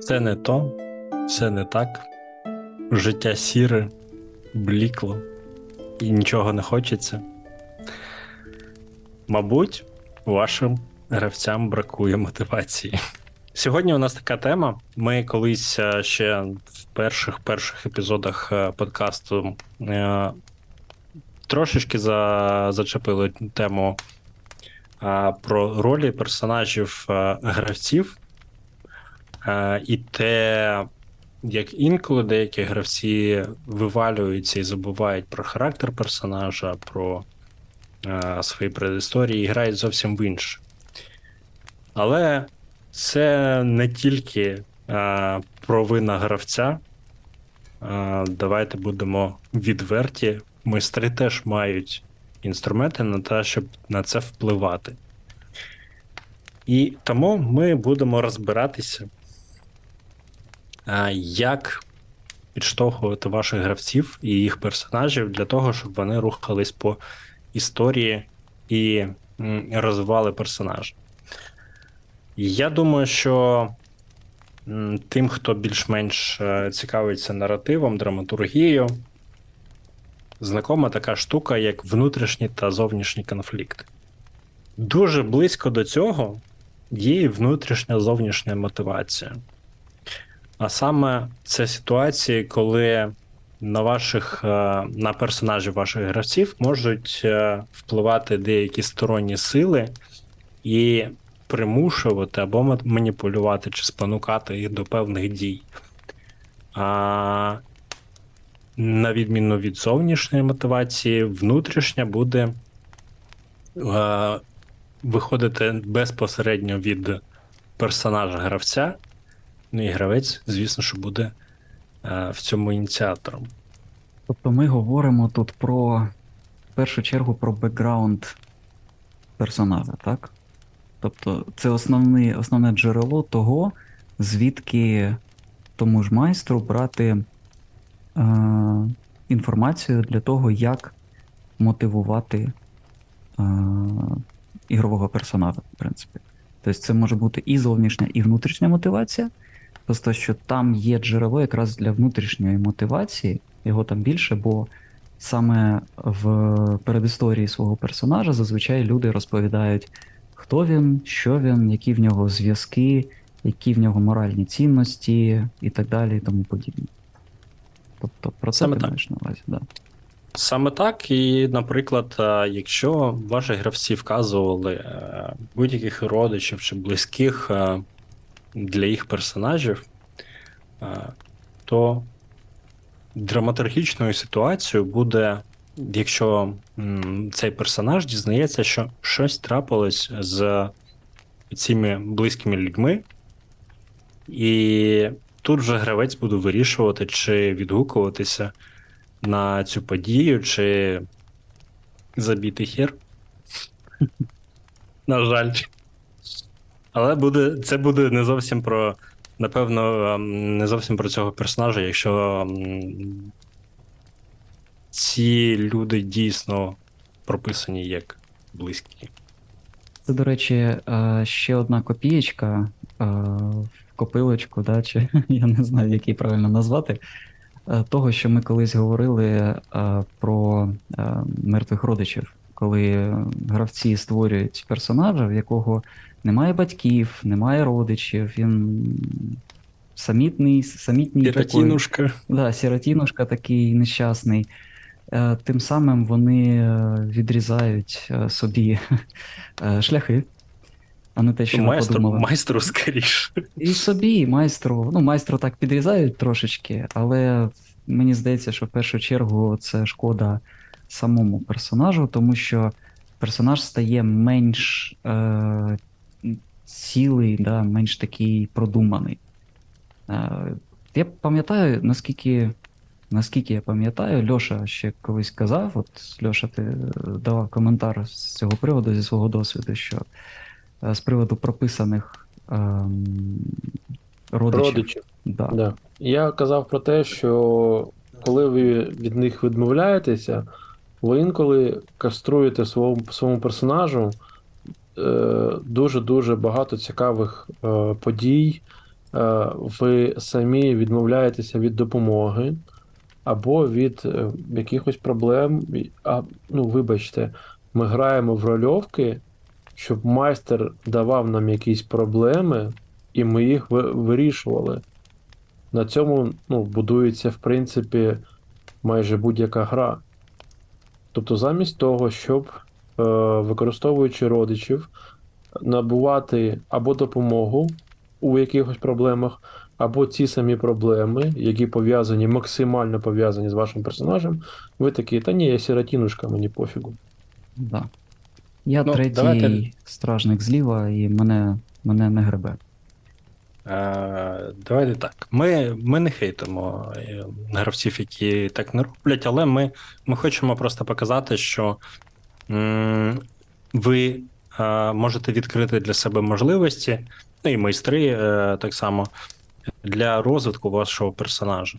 Все не то, все не так. Життя сіре, блікло, і нічого не хочеться. Мабуть, вашим гравцям бракує мотивації. Сьогодні у нас така тема. Ми колись е, ще в перших перших епізодах е, подкасту е, трошечки за, зачепили тему про ролі персонажів гравців. Е, і те, як інколи деякі гравці вивалюються і забувають про характер персонажа, про е, свої предісторії і грають зовсім в інше. Але це не тільки е, провина гравця. Давайте будемо відверті. Майстри теж мають інструменти на те, щоб на це впливати. І тому ми будемо розбиратися, як підштовхувати ваших гравців і їх персонажів для того, щоб вони рухались по історії і розвивали персонажа. Я думаю, що тим, хто більш-менш е, цікавиться наративом, драматургією, знакома така штука, як внутрішній та зовнішній конфлікт. Дуже близько до цього є внутрішня зовнішня мотивація. А саме це ситуації, коли на ваших, е, на персонажів ваших гравців можуть е, впливати деякі сторонні сили і примушувати або маніпулювати чи спонукати їх до певних дій. А на відміну від зовнішньої мотивації, внутрішня буде е, виходити безпосередньо від персонажа гравця. Ну і гравець, звісно, що буде е, в цьому ініціатором. Тобто ми говоримо тут про в першу чергу про бекграунд персонажа, так? Тобто це основне, основне джерело того, звідки тому ж майстру брати е, інформацію для того, як мотивувати е, ігрового персонажа, в принципі. Тобто це може бути і зовнішня, і внутрішня мотивація. Просто що там є джерело якраз для внутрішньої мотивації, його там більше, бо саме в передісторії свого персонажа зазвичай люди розповідають, хто він, що він, які в нього зв'язки, які в нього моральні цінності і так далі, і тому подібне. Тобто про це Саме ти так. маєш на увазі, да. Саме так, і, наприклад, е, якщо ваші гравці вказували е, будь-яких родичів чи близьких е, для їх персонажів, е, то драматургічною ситуацією буде, якщо цей персонаж дізнається, що щось трапилось з цими близькими людьми, і тут вже гравець буде вирішувати, чи відгукуватися на цю подію, чи забити хер. На жаль. Але буде, це буде не зовсім про. Напевно, ем, не зовсім про цього персонажа, якщо ем, ці люди дійсно прописані як близькі. Це, до речі, е, ще одна копієчка е, в копилочку, да, чи я не знаю, як її правильно назвати. е, Того, що ми колись говорили про мертвих родичів, коли гравці створюють персонажа, в якого немає батьків, немає родичів, він самітний, самітній такий. Піратінушка. Да, сіротінушка такий нещасний. Е, Тим самим вони е, відрізають е, собі шляхи, а не те, що ми Майстру, подумали. майстру скоріше. І собі, і майстру. Ну, майстру так підрізають трошечки, але мені здається, що в першу чергу це шкода самому персонажу, тому що персонаж стає менш е, цілий, да, менш такий продуманий. Е, я пам'ятаю, наскільки, наскільки я пам'ятаю, Льоша ще колись казав, от Льоша, ти е, давав коментар з цього приводу зі свого досвіду, що е, з приводу прописаних ем, родичів. Родичів. Да. Да. Я казав про те, що коли ви від них відмовляєтеся, ви інколи каструєте своєму, своєму персонажу дуже-дуже багато цікавих е, подій, е, ви самі відмовляєтеся від допомоги або від е, якихось проблем. А, ну, вибачте, ми граємо в рольовки, щоб майстер давав нам якісь проблеми, і ми їх вирішували. На цьому ну, будується, в принципі, майже будь-яка гра. Тобто, замість того, щоб, е, використовуючи родичів, набувати або допомогу у якихось проблемах, або ці самі проблеми, які пов'язані, максимально пов'язані з вашим персонажем, ви такі, та ні, я сіротінушка, мені пофігу. Да. Я Ну, третій давайте- стражник зліва, і мене, мене не гребе. Е, давайте так. Ми, ми не хейтимо е, гравців, які так не роблять, але ми, ми хочемо просто показати, що ви е, можете відкрити для себе можливості, ну і майстри е, так само, для розвитку вашого персонажа.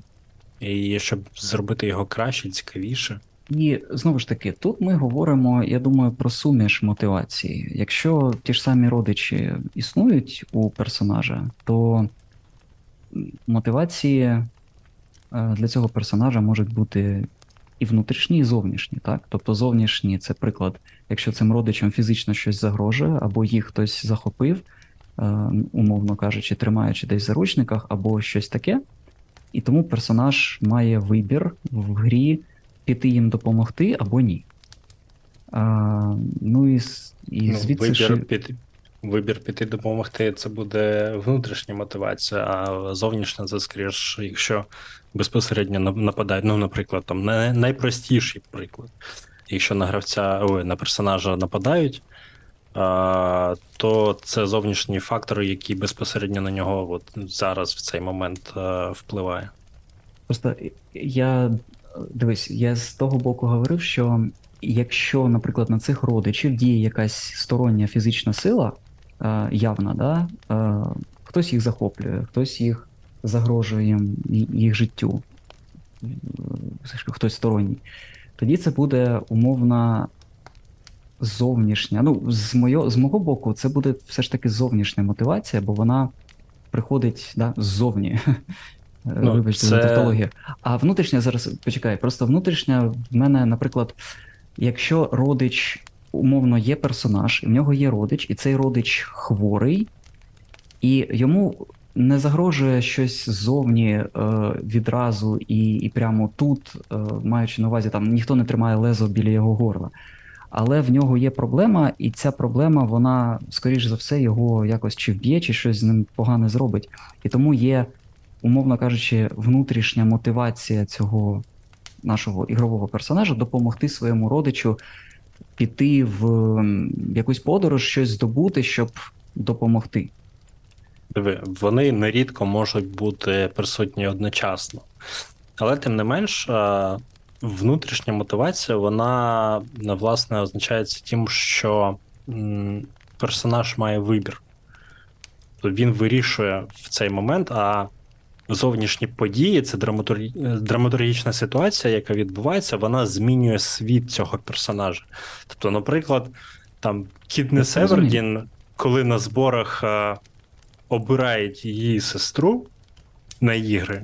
І щоб зробити його краще, цікавіше. І знову ж таки, тут ми говоримо, я думаю, про суміш мотивації. Якщо ті ж самі родичі існують у персонажа, то мотивації е, для цього персонажа можуть бути і внутрішні, і зовнішні. Так? Тобто зовнішні це приклад, якщо цим родичам фізично щось загрожує, або їх хтось захопив, е, умовно кажучи, тримаючи десь в заручниках, або щось таке. І тому персонаж має вибір в грі піти їм допомогти або ні. А, ну і, і Ну, звідси вибір, ще... піти, вибір піти допомогти це буде внутрішня мотивація, а зовнішня це скоріш, якщо безпосередньо на- нападають. Ну, наприклад, там най- найпростіший приклад. Якщо на гравця, ой, на персонажа нападають, а, то це зовнішні фактори, які безпосередньо на нього от зараз в цей момент е, впливає. Просто я дивись, я з того боку говорив, що якщо, наприклад, на цих родичів діє якась стороння фізична сила, е, явна, да? е, хтось їх захоплює, хтось їх загрожує їм, їх життю, хтось сторонній, тоді це буде умовна зовнішня. Ну, з, моє, з мого боку, це буде все ж таки зовнішня мотивація, бо вона приходить да, ззовні. Ну, Вибачте, це- за тавтологію. А внутрішня зараз почекай, просто внутрішня в мене, наприклад, якщо родич умовно є персонаж, і в нього є родич, і цей родич хворий, і йому не загрожує щось ззовні е, відразу і, і прямо тут, е, маючи на увазі, там ніхто не тримає лезо біля його горла. Але в нього є проблема, і ця проблема, вона, скоріш за все, його якось чи вб'є, чи щось з ним погане зробить. І тому є, умовно кажучи, внутрішня мотивація цього нашого ігрового персонажа допомогти своєму родичу піти в якусь подорож, щось здобути, щоб допомогти. Диви, вони нерідко можуть бути присутні одночасно. Але тим не менш, е, внутрішня мотивація, вона е, власне означається тим, що персонаж має вибір. Він вирішує в цей момент, а зовнішні події це драматургі- драматургічна ситуація, яка відбувається, вона змінює світ цього персонажа. Тобто, наприклад, там розумію. Севердін, коли на зборах е, обирають її сестру на ігри,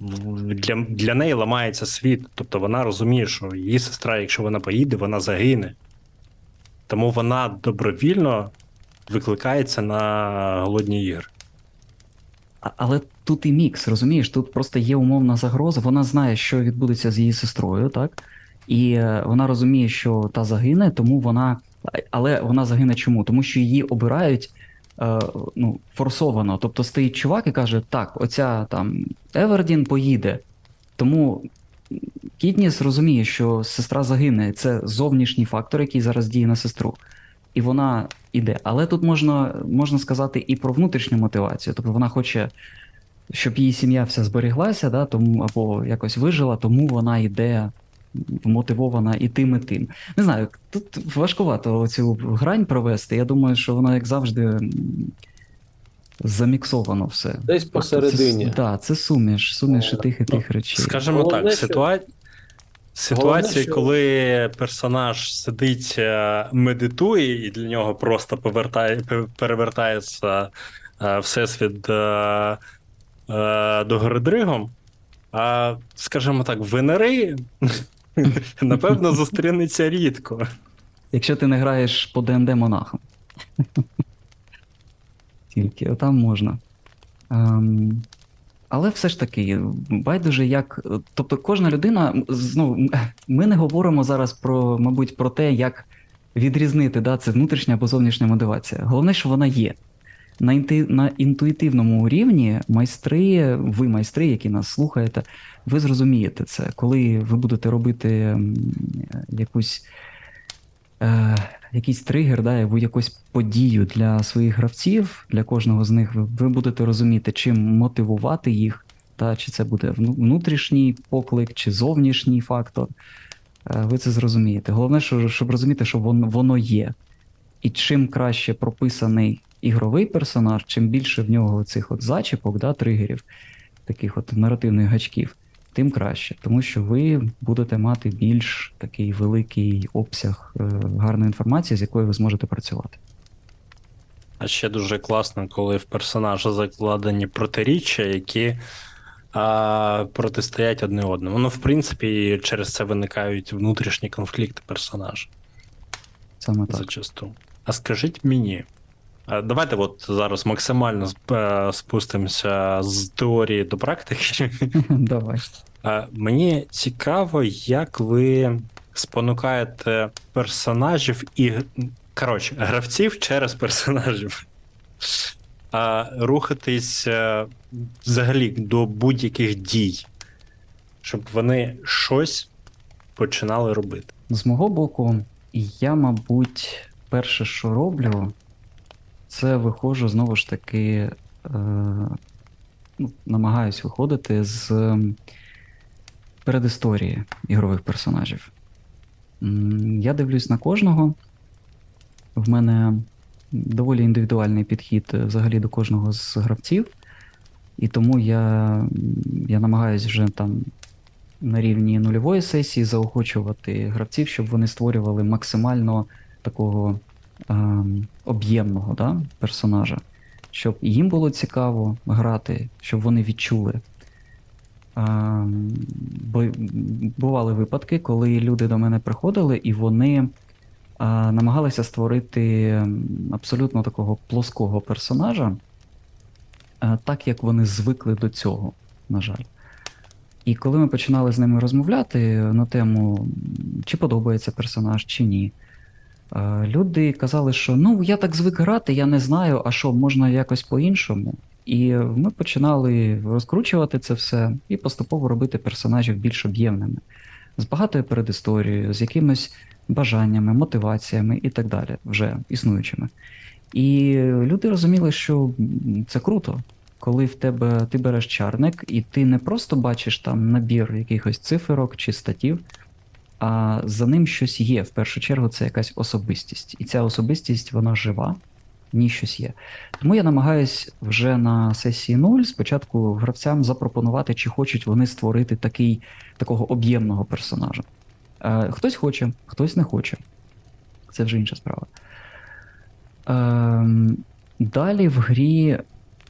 для, для неї ламається світ. Тобто вона розуміє, що її сестра, якщо вона поїде, вона загине. Тому вона добровільно викликається на голодні ігри. А- Але тут і мікс, розумієш? Тут просто є умовна загроза. Вона знає, що відбудеться з її сестрою, так? І е, вона розуміє, що та загине, тому вона. Але вона загине чому? Тому що її обирають е, ну, форсовано. Тобто стоїть чувак і каже: так, оця там Евердін поїде. Тому Кітніс розуміє, що сестра загине. Це зовнішній фактор, який зараз діє на сестру. І вона іде. Але тут можна, можна сказати і про внутрішню мотивацію. Тобто вона хоче, щоб її сім'я вся зберіглася, да, тому, або якось вижила, тому вона йде вмотивована і тим, і тим. Не знаю, тут важкувато цю грань провести. Я думаю, що воно, як завжди, заміксовано все. Десь посередині. Так, да, це суміш, суміш і тих, і ну, тих речей. Скажімо Головне, так, що- ситуа... ситуації, що- коли персонаж сидить, е, медитує, і для нього просто повертає, перевертається е, Всесвіт е, е, до Городригом, а, скажімо так, винери, напевно, зустрінеться рідко. Якщо ти не граєш по ДНД монахом. Тільки там можна. Ем, але все ж таки, байдуже як. Тобто, кожна людина, знову, ми не говоримо зараз про, мабуть, про те, як відрізнити, да, це внутрішня або зовнішня мотивація. Головне, що вона є. На, інти, на інтуїтивному рівні майстри, ви майстри, які нас слухаєте, ви зрозумієте це, коли ви будете робити якусь е, якийсь тригер, да, або якусь подію для своїх гравців, для кожного з них, ви, будете розуміти, чим мотивувати їх, та, чи це буде внутрішній поклик, чи зовнішній фактор. Е, ви це зрозумієте. Головне, що, щоб розуміти, що воно є. І чим краще прописаний ігровий персонаж, чим більше в нього цих от зачіпок, да, тригерів, таких от наративних гачків, тим краще, тому що ви будете мати більш такий великий обсяг е, гарної інформації, з якою ви зможете працювати. А ще дуже класно, коли в персонажа закладені протиріччя, які а, протистоять одне одному. Ну, в принципі, через це виникають внутрішні конфлікти персонажа Саме так. зачасту. А скажіть мені, давайте от зараз максимально е, спустимося з теорії до практики. Давай. Мені цікаво, як ви спонукаєте персонажів і. Коротше, гравців через персонажів. А рухатись е, взагалі до будь-яких дій, щоб вони щось починали робити. З мого боку, я, мабуть, перше, що роблю, це виходжу знову ж таки, е, ну, намагаюсь виходити з передісторії ігрових персонажів. Я дивлюсь на кожного. В мене доволі індивідуальний підхід е, взагалі до кожного з гравців, і тому я, я намагаюсь вже там на рівні нульової сесії заохочувати гравців, щоб вони створювали максимально такого об'ємного да, персонажа, щоб їм було цікаво грати, щоб вони відчули. Ем, бо бували випадки, коли люди до мене приходили і вони а, намагалися створити ем, абсолютно такого плоского персонажа, е, так як вони звикли до цього, на жаль. І коли ми починали з ними розмовляти на тему, чи подобається персонаж, чи ні, е, люди казали, що ну я так звик грати, я не знаю, а що, можна якось по-іншому. І ми починали розкручувати це все і поступово робити персонажів більш об'ємними, з багатою передісторією, з якимись бажаннями, мотиваціями і так далі, вже існуючими. І люди розуміли, що це круто, коли в тебе ти береш чарник, і ти не просто бачиш там набір якихось циферок чи статів, а за ним щось є. В першу чергу це якась особистість. І ця особистість вона жива, в щось є. Тому я намагаюсь вже на сесії 0 спочатку гравцям запропонувати, чи хочуть вони створити такий, такого об'ємного персонажа. Е, хтось хоче, хтось не хоче. Це вже інша справа. Ем, далі в грі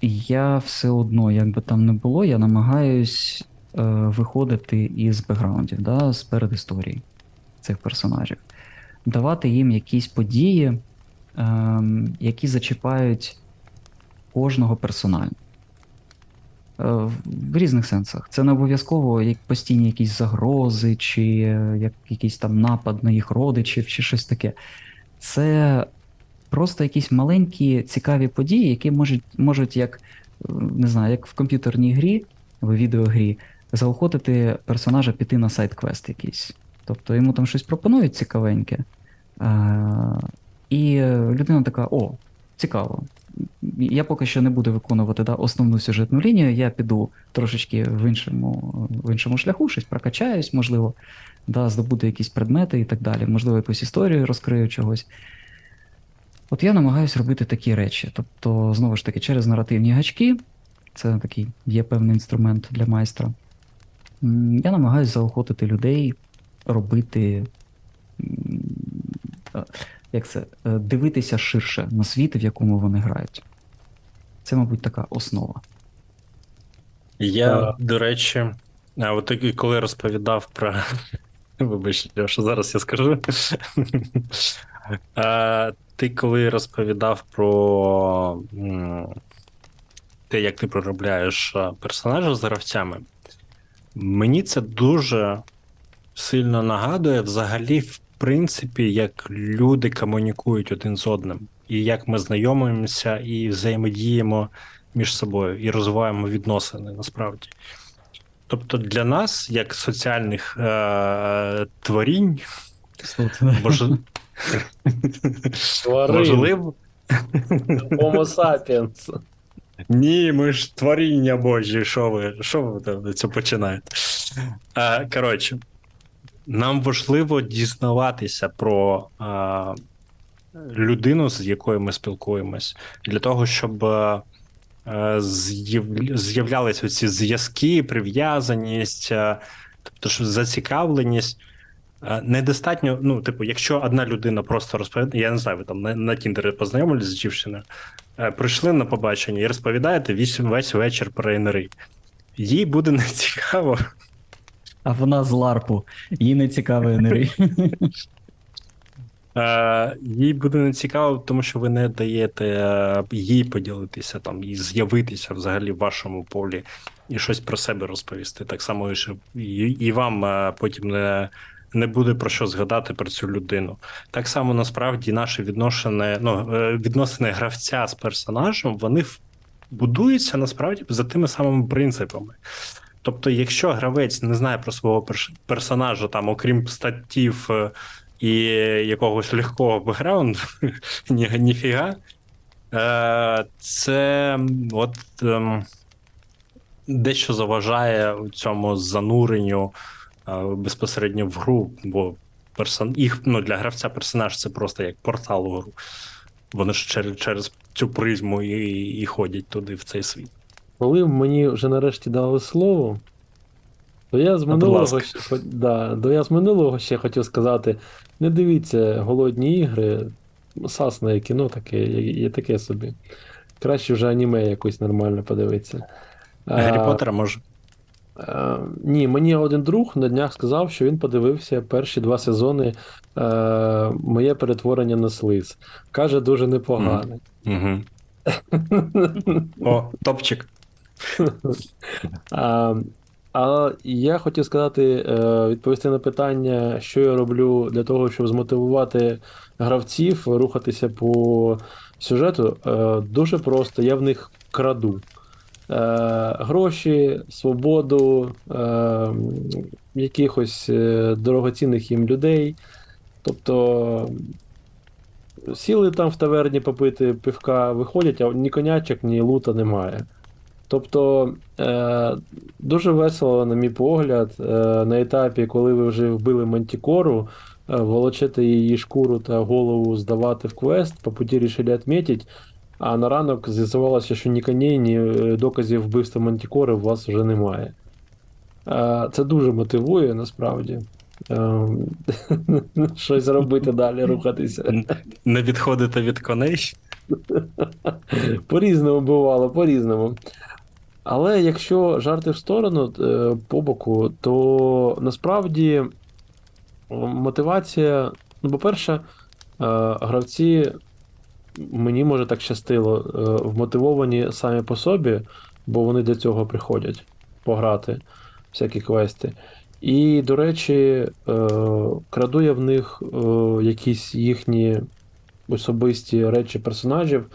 я все одно, як би там не було, я намагаюсь виходити із бекграундів, да, з передісторії цих персонажів, давати їм якісь події, ем, які зачіпають кожного персонально. Е, в- різних сенсах. Це не обов'язково як постійні якісь загрози, чи е, як якийсь там напад на їх родичів, чи щось таке. Це просто якісь маленькі цікаві події, які можуть, можуть як, е, не знаю, як в комп'ютерній грі, в відеогрі, заохотити персонажа піти на сайт-квест якийсь. Тобто йому там щось пропонують цікавеньке. А, і людина така: о, цікаво. Я поки що не буду виконувати да, основну сюжетну лінію, я піду трошечки в іншому, в іншому шляху, щось прокачаюсь, можливо, да, здобуду якісь предмети і так далі, можливо, якусь історію розкрию чогось. От я намагаюся робити такі речі. Тобто, знову ж таки, через наративні гачки, це такий є певний інструмент для майстра. Я намагаюся заохотити людей робити. е, Як це? е, Дивитися ширше на світ, в якому вони грають. Це, мабуть, така основа. Я, Так. до речі, а от і коли розповідав про. Вибач, що зараз я скажу. А, Ти коли розповідав про те, як ти проробляєш персонажа з гравцями, мені це дуже сильно нагадує взагалі, в принципі, як люди комунікують один з одним, і як ми знайомимося і взаємодіємо між собою і розвиваємо відносини насправді. Тобто для нас, як соціальних е- творінь. Тварин. важливо. Homo sapiens. Ні, ми ж творіння Божі, що ви, що ви там це починаєте? Е, коротше, нам важливо дізнаватися про е, людину, з якою ми спілкуємось, для того, щоб е, з'яв- з'являлися ці зв'язки, прив'язаність, е, тобто що зацікавленість. Недостатньо, ну, типу, якщо одна людина просто розповідає, я не знаю, ви там на, на Тіндері познайомились з дівчиною, прийшли на побачення і розповідаєте весь, весь вечір про НРИ. Їй буде нецікаво. А вона з ларпу. Їй не цікавий енергій. Е, їй буде нецікаво, тому що ви не даєте е, їй поділитися там і з'явитися взагалі в вашому полі і щось про себе розповісти. Так само, і, вам е, потім не, не буде про що згадати про цю людину. Так само насправді наші відносини, ну, е, відносини гравця з персонажем, вони будуються насправді за тими самими принципами. Тобто, якщо гравець не знає про свого персонажа, там, окрім статтів е, і якогось легкого бекграунду, ні, ніфіга, е, це от ем, дещо заважає цьому зануренню безпосередньо в гру, бо персон... їх, ну, для гравця персонаж це просто як портал у гру. Вони ж через, через цю призму і, і ходять туди, в цей світ. Коли мені вже нарешті дали слово, то я з минулого ще, да, то я з минулого ще хотів сказати: не дивіться голодні ігри, сасне кіно таке, є, таке собі. Краще вже аніме якось нормально подивитися. Гаррі Поттера може. Е, ні, мені один друг на днях сказав, що він подивився перші два сезони е, Моє перетворення на слиз. Каже, дуже непогане. Угу. О, топчик. А, а я хотів сказати, е, відповісти на питання, що я роблю для того, щоб змотивувати гравців рухатися по сюжету. Е, Дуже просто, я в них краду. Е, Гроші, свободу, е, якихось е, дорогоцінних їм людей. Тобто сіли там в таверні попити пивка, виходять, а ні конячок, ні лута немає. Тобто е, дуже весело, на мій погляд, е, на етапі, коли ви вже вбили мантікору, е, волочити її шкуру та голову здавати в квест, по путі рішили відмітити, а на ранок з'ясувалося, що ні коней, ні е, доказів вбивства мантікори у вас вже немає. Це дуже мотивує насправді. Е, щось робити далі, рухатися. Не відходите від коней. По-різному бувало, по-різному. Але якщо жарти в сторону е, по боку, то насправді мотивація, ну, по-перше, гравці, мені може так щастило, е, вмотивовані самі по собі, бо вони для цього приходять пограти всякі квести. І, до речі, е, краду я в них е, якісь їхні особисті речі персонажів.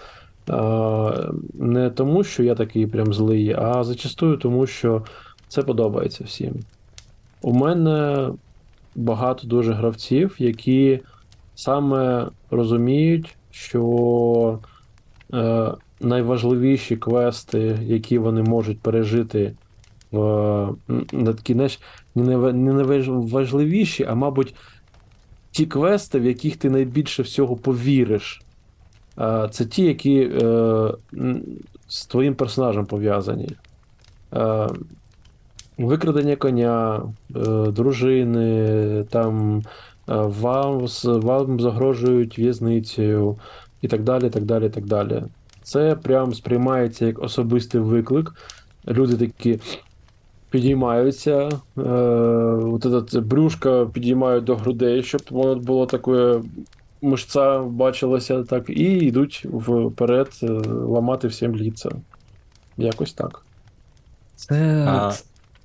Не тому, що я такий прям злий, а зачастую тому, що це подобається всім. У мене багато дуже гравців, які саме розуміють, що е, найважливіші квести, які вони можуть пережити в м, на такі, не найважливіші, а мабуть, ті квести, в яких ти найбільше всього повіриш. Е, Це ті, які е, з твоїм персонажем пов'язані. Е, Викрадення коня, е, дружини, там е, вам, вам загрожують в'язницею і так далі. так далі, так далі. це прям сприймається як особистий виклик. Люди такі підіймаються, е, от этот брюшко підіймають до грудей, щоб воно було таке мишця бачилося так, і йдуть вперед е, ламати всім ліца. Якось так. Це, А-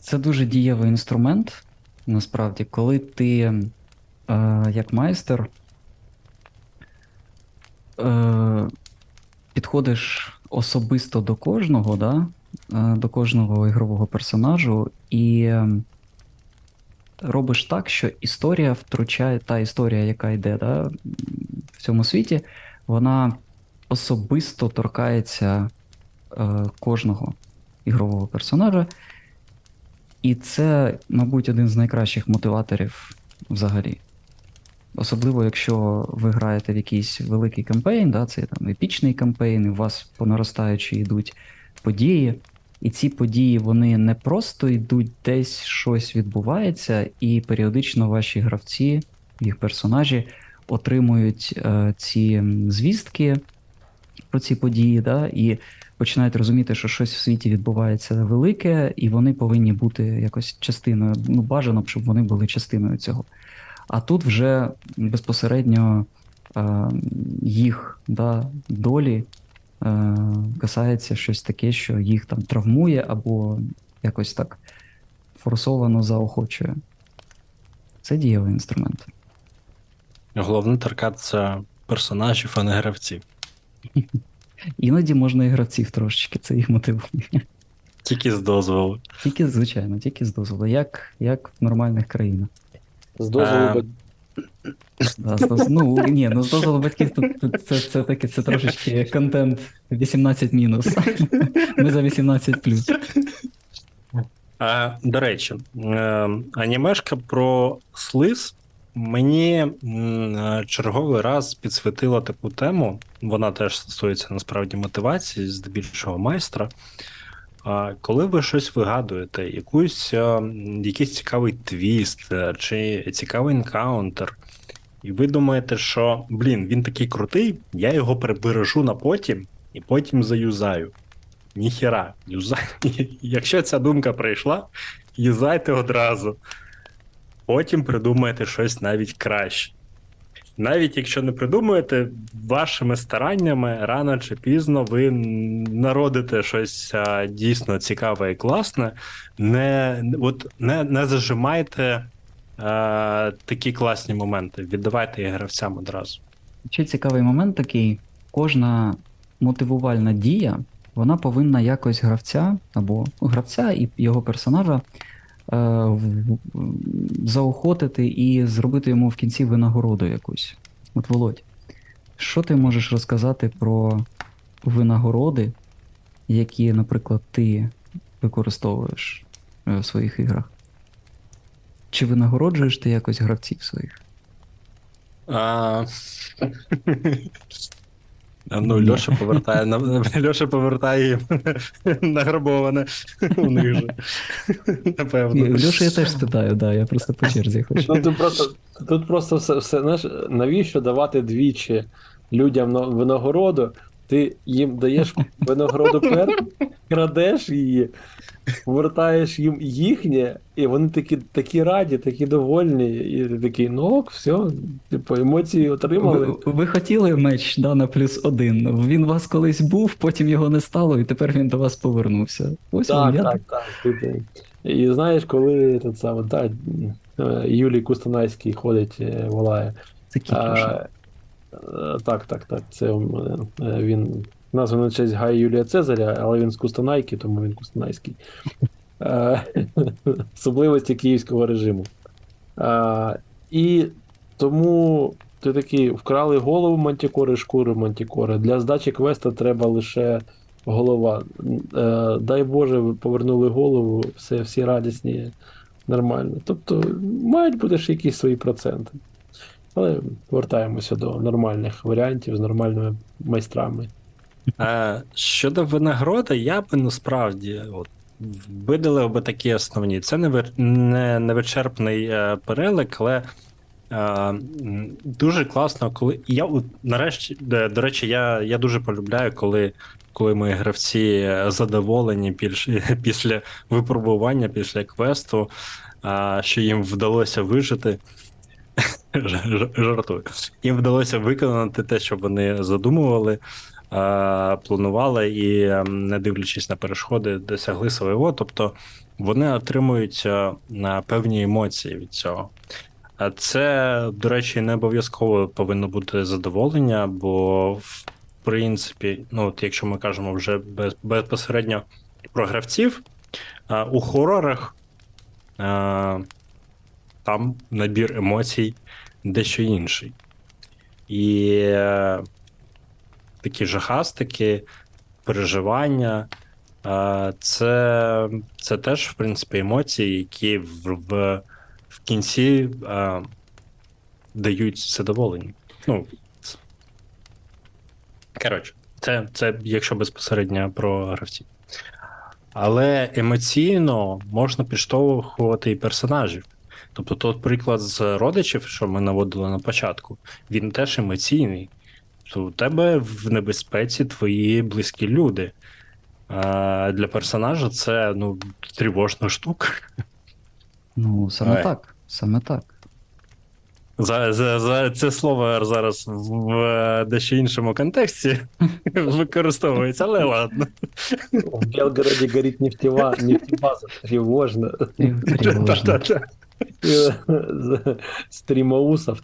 це дуже дієвий інструмент, насправді, коли ти, е, як майстер, е, підходиш особисто до кожного, да? е, до кожного ігрового персонажу, і е, робиш так, що історія втручає, та історія, яка йде да, в цьому світі, вона особисто торкається кожного ігрового персонажа. І це, мабуть, один з найкращих мотиваторів взагалі. Особливо, якщо ви граєте в якийсь великий кампейн, да, це там епічний кампейн, і у вас по наростаючій йдуть події. І ці події вони не просто йдуть десь щось відбувається, і періодично ваші гравці, їх персонажі отримують е, ці звістки про ці події, да, і починають розуміти, що щось в світі відбувається велике, і вони повинні бути якось частиною. Ну, бажано б, щоб вони були частиною цього. А тут вже безпосередньо е, їх да, долі е, касається щось таке, що їх там травмує або якось так форсовано заохочує. Це дієвий інструмент. Головне торкатися персонажів, а не гравців. Іноді можна і гравців трошечки, це їх мотивує. Тільки з дозволу. Тільки, звичайно, тільки з дозволу, як, як в нормальних країнах. З дозволу Е, Да, з доз- ну, ні, ну з дозволу батьків тут, тут це, це таки це трошечки контент 18 мінус. Ми за 18 плюс. А, до речі, е, анімешка про слиз мені м, е, черговий раз підсвітила таку тему. Вона теж стосується насправді мотивації, здебільшого майстра. Коли ви щось вигадуєте, якусь, е, якийсь цікавий твіст е, чи цікавий енкаунтер, і ви думаєте, що блін, він такий крутий, я його прибережу на потім і потім заюзаю. Ніхіра, юзай. Якщо ця думка прийшла, юзайте одразу. Потім придумаєте щось навіть краще. Навіть якщо не придумаєте, вашими стараннями рано чи пізно ви народите щось дійсно цікаве і класне. Не, от, не, не зажимайте а, такі класні моменти. Віддавайте їх гравцям одразу. Ще цікавий момент такий: кожна мотивувальна дія, вона повинна якось гравця або гравця і його персонажа е, заохотити і зробити йому в кінці винагороду якусь. От Володь, що ти можеш розказати про винагороди, які, наприклад, ти використовуєш е, в своїх іграх? Чи винагороджуєш ти якось гравців своїх? Ну, Ні. Льоша повертає на Льоша повертає награбоване у них же. Напевно. Льоша я теж спитаю, да, я просто по черзі хочу. Ну, тут просто, тут просто все, все знаєш, навіщо давати двічі людям винагороду? Ти їм даєш винагороду пер, крадеш її, повертаєш їм їхнє, і вони такі, такі раді, такі довольні, і ти такий, ну ок, все, типу, емоції отримали. Ви, ви хотіли меч да, на плюс один. Він у вас колись був, потім його не стало, і тепер він до вас повернувся. Ось Так, я так, так. Типу. І знаєш, коли тут саме, да, е, Юлій Кустанайський ходить, е, волає. це. А, е, так, так, так. Це е, він названий на честь Гая Юлія Цезаря, але він з Кустанайки, тому він Кустанайський. Е, Особливості київського режиму. А, І тому ти такий вкрали голову мантікори, шкуру мантікори. Для здачі квеста треба лише голова. Е, Дай Боже, повернули голову, все, всі радісні, нормально. Тобто мають бути ж якісь свої проценти. Але повертаємося до нормальних варіантів з нормальними майстрами. Е, Щодо винагороди, я би насправді от, видалив би такі основні. Це не, вир- не невичерпний е, перелик, але Е, Дуже класно, коли. Я нарешті, де- до речі, я, я дуже полюбляю, коли, коли мої гравці е, задоволені після, після випробування, після квесту, а, що їм вдалося вижити. Жартую. Їм вдалося виконати те, що вони задумували, планували і, не дивлячись на перешкоди, досягли свого. Тобто вони отримують е, певні емоції від цього. А це, до речі, не обов'язково повинно бути задоволення, бо в принципі, ну от якщо ми кажемо вже без, безпосередньо про гравців, а, у хорорах там набір емоцій дещо інший. І е, такі жахастики, переживання. Це, це теж, в принципі, емоції, які в, в, в кінці е, дають задоволення. Ну, коротше, це, це якщо безпосередньо про гравців. Але емоційно можна підштовхувати і персонажів. Тобто, тот приклад з родичів, що ми наводили на початку, він теж емоційний. То у тебе в небезпеці твої близькі люди. А для персонажа це ну, тривожна штука. Ну, саме Ой. так. Саме так. За, за, за це слово зараз в, в дещо іншому контексті використовується, але ладно. В Белгороде горит нефтева... нефтебаза. Тревожно. Тривожно. Та-та-та.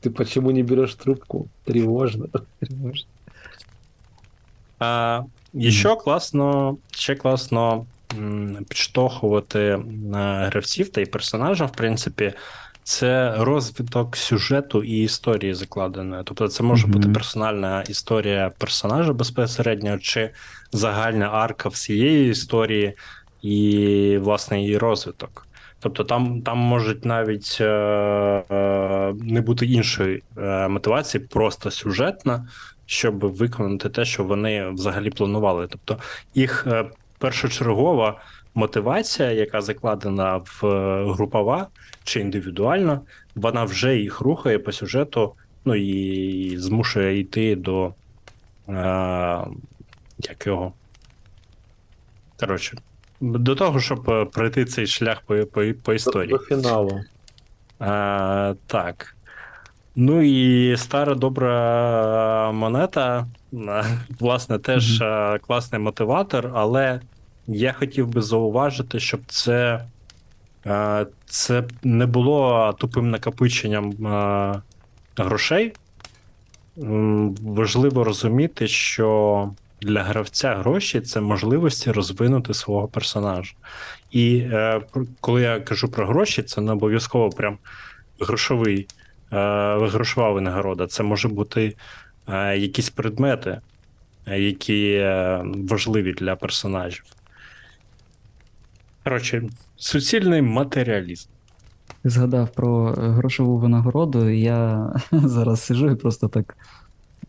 Ты почему не берешь трубку? Тревожно. Тривожно. А, що класно, ще класно підштовхувати е, гравців та й персонажа, в принципі, це розвиток сюжету і історії закладеної. Тобто, це може бути персональна історія персонажа безпосередньо, чи загальна арка всієї історії, і, власне, її розвиток. Тобто там, там можуть навіть е, е, не бути іншої е, мотивації, просто сюжетна, щоб виконати те, що вони взагалі планували. Тобто їх е, першочергова мотивація, яка закладена в е, групова чи індивідуальна, вона вже їх рухає по сюжету, ну і змушує йти до е, як його. Коротше, до того, щоб е, пройти цей шлях по, по, по історії. до фіналу. А, так. Ну і стара добра монета, власне, теж а, класний мотиватор, але я хотів би зауважити, щоб це, а, це не було тупим накопиченням а, грошей. Важливо розуміти, що для гравця гроші це можливості розвинути свого персонажа. І е, коли я кажу про гроші, це не обов'язково прям грошовий, е, грошова винагорода. Це може бути е, якісь предмети, е, які е, важливі для персонажів. Коротше, суцільний матеріалізм. Згадав про е, грошову винагороду. Я зараз сижу і просто так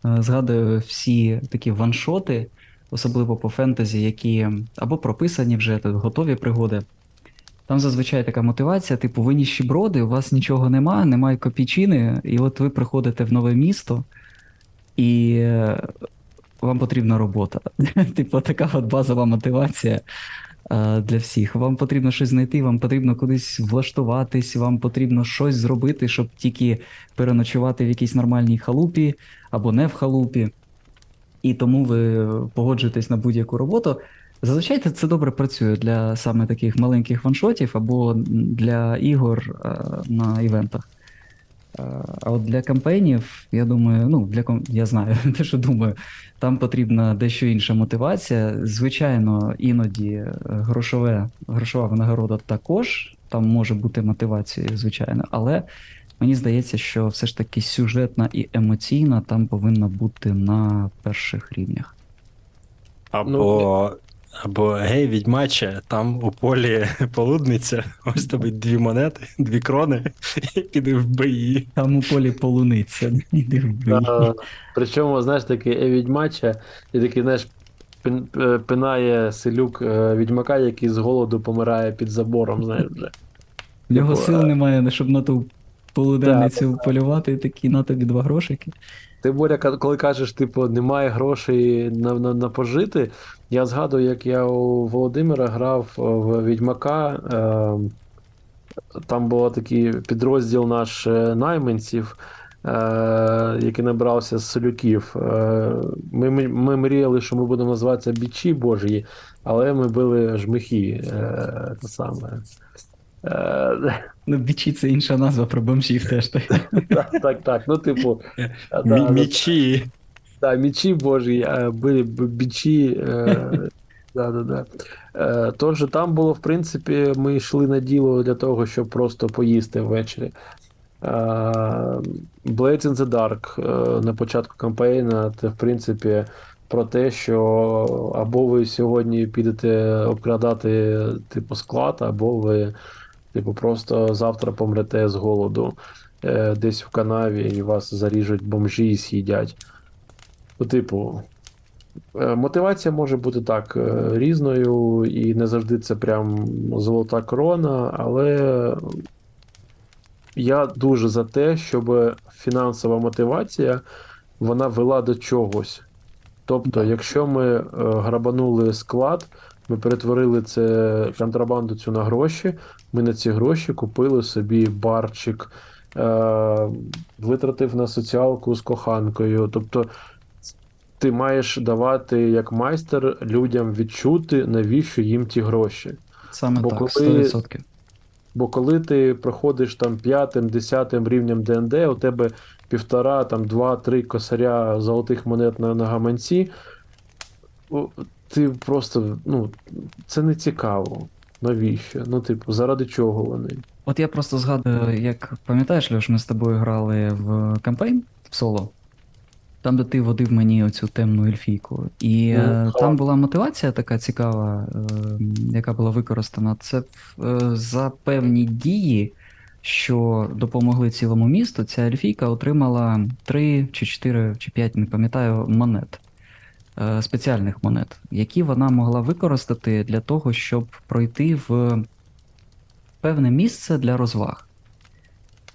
е, згадую всі такі ваншоти, особливо по фентезі, які або прописані вже тут готові пригоди. Там зазвичай така мотивація, типу, ви ніщеброди, у вас нічого нема, немає копійчини, і от ви приходите в нове місто, і е, вам потрібна робота. Типу, така от базова мотивація для всіх. Вам потрібно щось знайти, вам потрібно кудись влаштуватись, вам потрібно щось зробити, щоб тільки переночувати в якійсь нормальній халупі або не в халупі. І тому ви погоджуєтесь на будь-яку роботу. Зазвичай це- це добре працює для саме таких маленьких ваншотів або для ігор е, на івентах. А от для кампейнів, я думаю, ну для ком- я знаю, те, що думаю, там потрібна дещо інша мотивація. Звичайно, іноді е, грошове, грошова винагорода також там може бути мотивацією, звичайно, але мені здається, що все ж таки сюжетна і емоційна там повинна бути на перших рівнях. Або, або гей, відьмаче, там у полі полудниця, ось тобі дві монети, дві крони, і піди в бої. Там у полі полуниця. Іди в бій. Е, Причому, знаєш, такий е, відьмача, і такий, знаєш, е, пинає селюк е, відьмака, який з голоду помирає під забором, знаєш вже. В нього типу, сил е, немає, щоб на ту полуденницю полювати і такі на тобі два грошики. Ти, Боря, коли кажеш, типу, немає грошей на, на, на пожити, я згадую, як я у Володимира грав в Відьмака. Е, там був такий підрозділ наш е, найманців, е, який набрався з солюків. Е, ми, ми, мріяли, що ми будемо називатися бічі Божі, але ми були жмихи. Е, те саме. Е, Ну, бічі це інша назва про бомжів теж. так. так, так, так. Ну, типу, да, Мі- да, Мічі. Божі, були б- бичі. Е, да, да, да. Е, тож там було, в принципі, ми йшли на діло для того, щоб просто поїсти ввечері. Е, Blades in the Dark е, на початку кампейна це, в принципі, про те, що або ви сьогодні підете обкрадати типу склад, або ви, типу, просто завтра помрете з голоду е, десь в канаві і вас заріжуть бомжі і з'їдять. Ну, типу, е, мотивація може бути так е, різною, і не завжди це прям золота корона, але я дуже за те, щоб фінансова мотивація вона вела до чогось. Тобто, якщо ми е, грабанули склад, ми перетворили це контрабанду цю на гроші, ми на ці гроші купили собі барчик, е, витратив на соціалку з коханкою. Тобто, ти маєш давати як майстер людям відчути, навіщо їм ті гроші. Саме Бо так, коли- 100%. Бо коли ти проходиш там п'ятим, десятим рівнем ДНД, у тебе півтора, там два-три косаря золотих монет на, на гаманці, ти просто, ну, це не цікаво. Навіщо? Ну, типу, заради чого вони? От я просто згадую, як пам'ятаєш, Льош, ми з тобою грали в кампейн в соло, там, де ти водив мені оцю темну ельфійку. І Мгм, е, там була мотивація така цікава, е, яка була використана. Це е, за певні дії, що допомогли цілому місту, ця ельфійка отримала 3 чи 4 чи 5, не пам'ятаю, монет. Е, Спеціальних монет, які вона могла використати для того, щоб пройти в певне місце для розваг.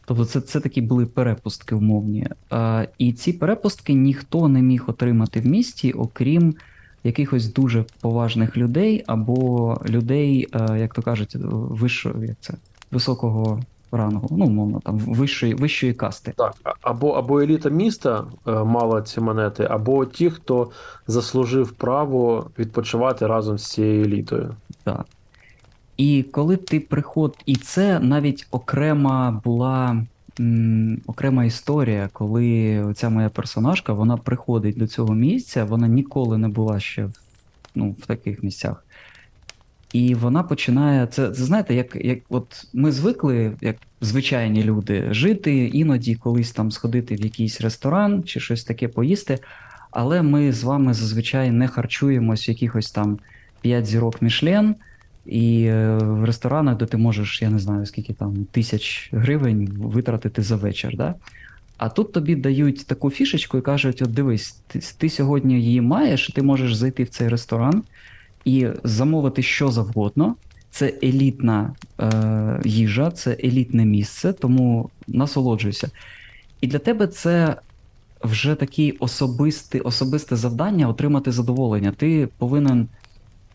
Тобто це, це такі були перепустки умовні. А, і ці перепустки ніхто не міг отримати в місті, окрім якихось дуже поважних людей або людей, е, як то кажуть, вищого, як це, високого рангу, ну, умовно, там, вищої, вищої касти. Так, або, або еліта міста е, мала ці монети, або ті, хто заслужив право відпочивати разом з цією елітою. Так. І коли ти приход, і це навіть окрема була м, окрема історія, коли ця моя персонажка вона приходить до цього місця, вона ніколи не була ще в, ну, в таких місцях. І вона починає. Це, це знаєте, як, як от ми звикли, як звичайні люди, жити, іноді колись там сходити в якийсь ресторан чи щось таке поїсти. Але ми з вами зазвичай не харчуємось якихось там 5 зірок Мішлен, і е, в ресторанах, де ти можеш, я не знаю, скільки там тисяч гривень витратити за вечір. Да? А тут тобі дають таку фішечку і кажуть: от дивись, ти, ти сьогодні її маєш, ти можеш зайти в цей ресторан і замовити що завгодно. Це елітна е, їжа, це елітне місце, тому насолоджуйся. І для тебе це вже таке особисте, завдання отримати задоволення. Ти повинен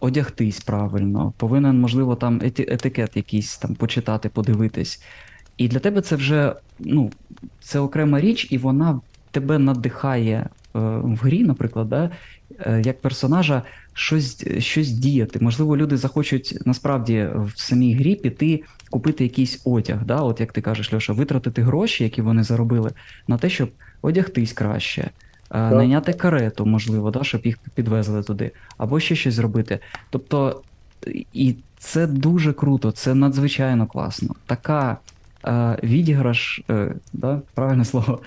одягтись правильно, повинен, можливо, там еті- етикет якийсь там почитати, подивитись. І для тебе це вже ну, це окрема річ, і вона тебе надихає е, в грі, наприклад, да, е, як персонажа щось, щось діяти. Можливо, люди захочуть насправді в самій грі піти купити якийсь одяг. Да? От як ти кажеш, Льоша, витратити гроші, які вони заробили, на те, щоб одягтись краще, е, найняти карету, можливо, да, щоб їх підвезли туди, або ще щось зробити. Тобто, і це дуже круто, це надзвичайно класно. Така відіграш, е, да, правильне слово,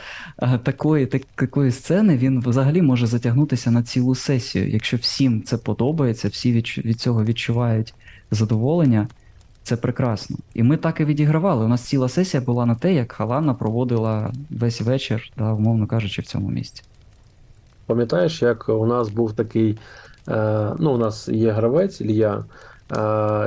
такої, так, такої сцени він взагалі може затягнутися на цілу сесію. Якщо всім це подобається, всі від, від цього відчувають задоволення, це прекрасно. І ми так і відігравали. У нас ціла сесія була на те, як Халана проводила весь вечір, да, умовно кажучи, в цьому місці. Пам'ятаєш, як у нас був такий, е, ну, у нас є гравець Ілья,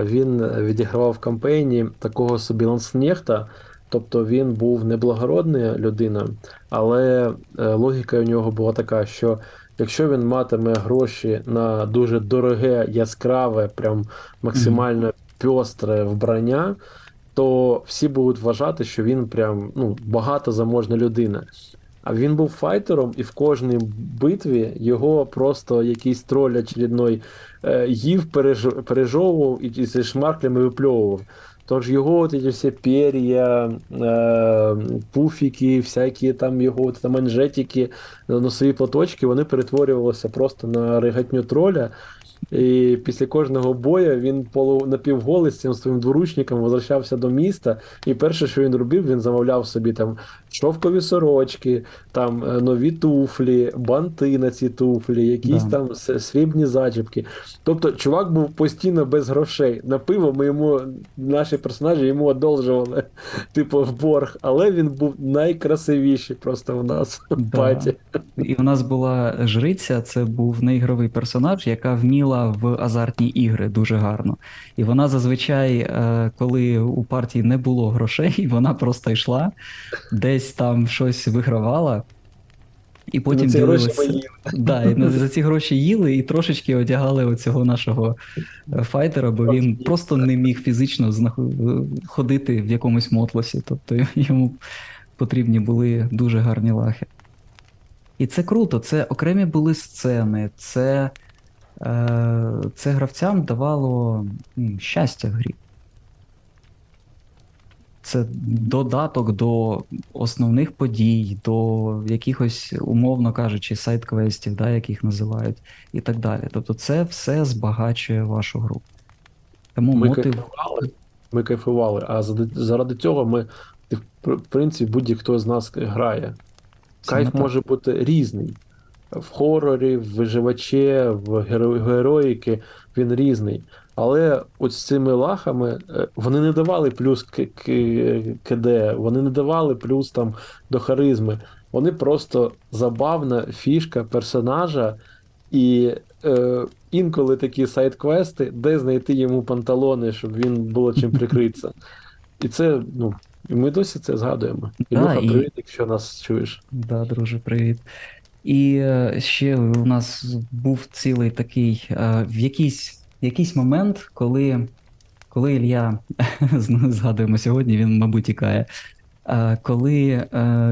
він відігравав в кампейні такого собі ланснехта, Тобто він був неблагородна людина, але е, логіка у нього була така, що якщо він матиме гроші на дуже дороге, яскраве, прям максимально пьостре вбрання, то всі будуть вважати, що він прям ну, багато заможна людина. А він був файтером, і в кожній битві його просто якийсь троль очередной е, їв, переж- пережовував і зі шмарклями випльовував. Тож його от ці всі пер'я, е, пуфіки, всякі там його от, там манжетики, носові платочки, вони перетворювалися просто на ригатню троля. І після кожного бою він полу напівголий з цим своїм дворучником возвращався до міста. І перше, що він робив, він замовляв собі там шовкові сорочки, там е, нові туфлі, банти на ці туфлі, якісь Да. там срібні зачіпки. Тобто, чувак був постійно без грошей. На пиво ми йому, наші персонажі йому одолжували, типу, в борг, але він був найкрасивіший просто в нас в Да. паті. І у нас була жриця, це був неігровий персонаж, яка вміла в азартні ігри дуже гарно. І вона зазвичай, е, коли у партії не було грошей, вона просто йшла, десь там щось вигравала. І потім Ну, ці гроші Да, і за ці гроші їли і трошечки одягали оцього нашого е, файтера, бо він просто не міг фізично знах- ходити в якомусь мотлосі. Тобто йому потрібні були дуже гарні лахи. І це круто, це окремі були сцени, це, е, це гравцям давало щастя в грі. Це додаток до основних подій, до якихось, умовно кажучи, сайт-квестів, да, яких називають, і так далі. Тобто це все збагачує вашу гру. Тому Ми мотив. кайфували, ми кайфували, а заради, цього ми, в принципі, будь-хто з нас грає. Саме Кайф так. може бути різний. В хорорі, в виживачі, в геро- героїки він різний. Але от з цими лахами е, вони не давали плюс к, к, КД, вони не давали плюс там до харизми. Вони просто забавна фішка персонажа, і е, інколи такі сайт-квести, де знайти йому панталони, щоб він було чим прикритися. І це, ну, ми досі це згадуємо. І Да, Люха, і- привіт, якщо нас чуєш. Да, друже, привіт. І е, ще у нас був цілий такий е, в якийсь, якийсь момент, коли, коли Ілля згадуємо сьогодні, він, мабуть, тікає. Коли е,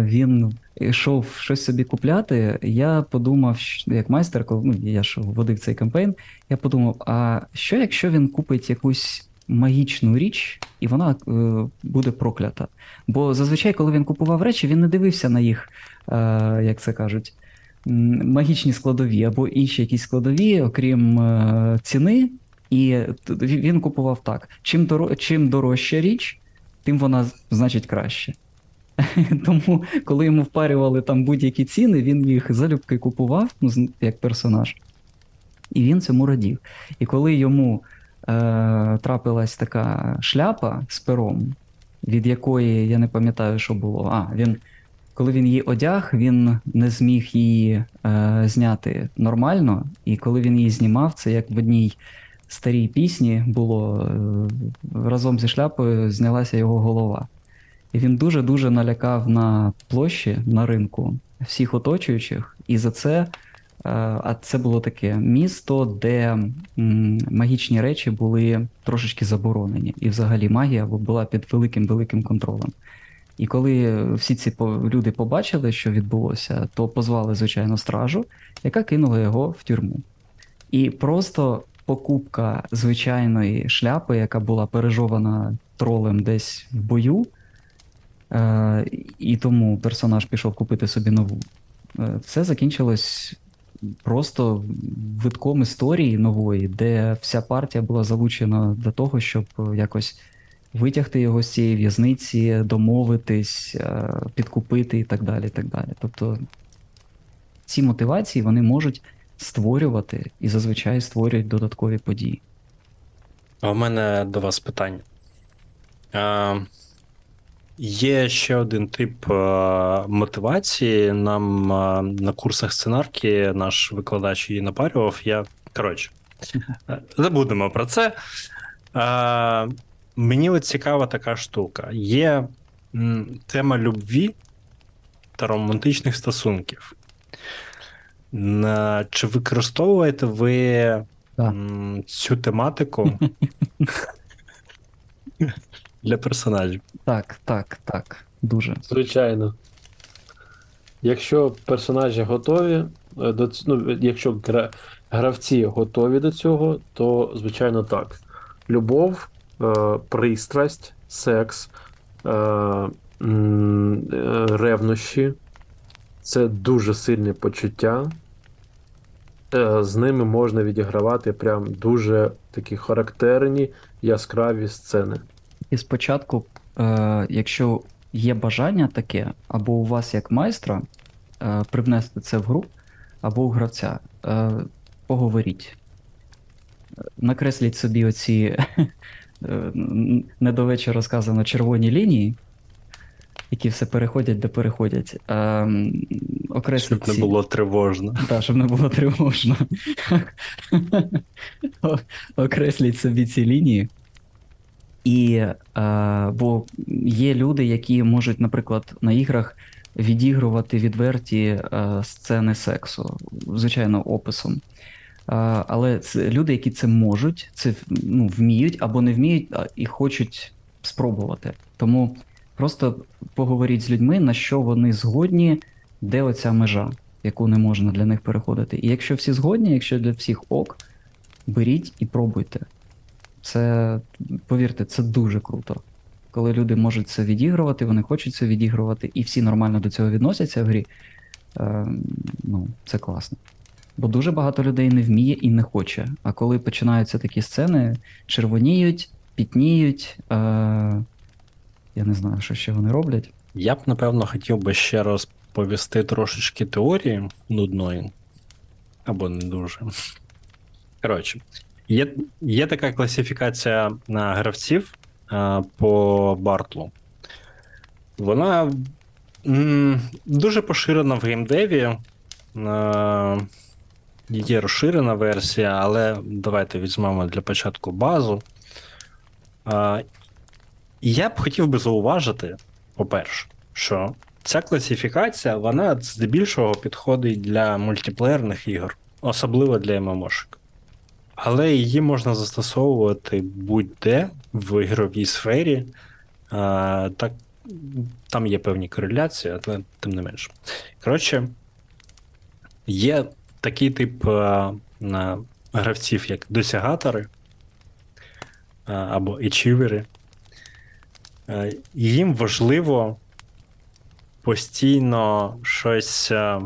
він йшов щось собі купляти, я подумав, як майстер, коли ну, я ж водив цей кампейн, я подумав: а що якщо він купить якусь магічну річ, і вона е, буде проклята? Бо зазвичай, коли він купував речі, він не дивився на їх, е, як це кажуть, магічні складові або інші якісь складові, окрім е, ціни. І він купував так: чим, доро... чим дорожча річ, тим вона значить краще. Тому, коли йому впарювали там будь-які ціни, він їх залюбки купував, ну, як персонаж. І він цьому радів. І коли йому е, трапилась така шляпа з пером, від якої я не пам'ятаю, що було. А, він, коли він її одяг, він не зміг її е, зняти нормально. І коли він її знімав, це як в одній старій пісні було е, разом зі шляпою знялася його голова. І він дуже-дуже налякав на площі на ринку всіх оточуючих, і за це. е, А це було таке місто, де магічні речі були трошечки заборонені, і взагалі магія була під великим великим контролем. І коли всі ці люди побачили, що відбулося, то позвали, звичайно, стражу, яка кинула його в тюрму. І просто покупка звичайної шляпи, яка була пережована тролем десь в бою, е, і тому персонаж пішов купити собі нову. Е, Все закінчилось просто витком історії нової, де вся партія була залучена до того, щоб якось витягти його з цієї в'язниці, домовитись, е, підкупити і так далі. І так далі. Тобто ці мотивації вони можуть створювати і зазвичай створюють додаткові події. А у мене до вас питання. Е, є ще один тип е, мотивації. Нам е, на курсах сценарки наш викладач її напарював. Я, коротше, забудемо про це. Е, мені от цікава така штука. Є м, тема любві та романтичних стосунків. На- Чи використовуєте ви Так. м, цю тематику для персонажів? Так, так, так. Дуже. Звичайно. Якщо персонажі готові е, до ну, якщо гра... гравці готові до цього, то звичайно так. Любов, пристрасть, секс, е, е, ревнощі це дуже сильні почуття. Е, з ними можна відігравати прям дуже такі характерні яскраві сцени. І спочатку, е, якщо є бажання таке, або у вас як майстра е, привнести це в гру, або у гравця, е, поговоріть. Е, Накресліть собі оці е, н- не до вечора сказано червоні лінії, які все переходять, де переходять. Е, м, окресліть Щоб не було тривожно. так, щоб не було тривожно. Окресліть собі ці лінії. І, е, бо є люди, які можуть, наприклад, на іграх відігрувати відверті е, сцени сексу, звичайно, описом. Але це люди, які це можуть, це ну, вміють або не вміють і хочуть спробувати. Тому просто поговоріть з людьми, на що вони згодні, де оця межа яку не можна для них переходити. І якщо всі згодні, якщо для всіх ок, беріть і пробуйте. Це, повірте, це дуже круто. Коли люди можуть це відігрувати, вони хочуть це відігрувати, і всі нормально до цього відносяться в грі. Е, ну, це класно. Бо дуже багато людей не вміє і не хоче. А коли починаються такі сцени, червоніють, пітніють. Е, я не знаю, що ще вони роблять. Я б, напевно, хотів би ще розповісти трошечки теорії нудної. Або не дуже. Коротше, є, є така класифікація на гравців а, по Бартлу. Вона м, дуже поширена в геймдеві. А, є розширена версія, але давайте візьмемо для початку базу. А, я б хотів би зауважити, по-перше, що ця класифікація, вона здебільшого підходить для мультиплеєрних ігор, особливо для ММОшек. Але її можна застосовувати будь-де в ігровій сфері. А, так, там є певні кореляції, але тим не менше. Коротше, є такий тип а, на гравців, як досягатори а, або ачівери. Е, Їм важливо постійно щось е,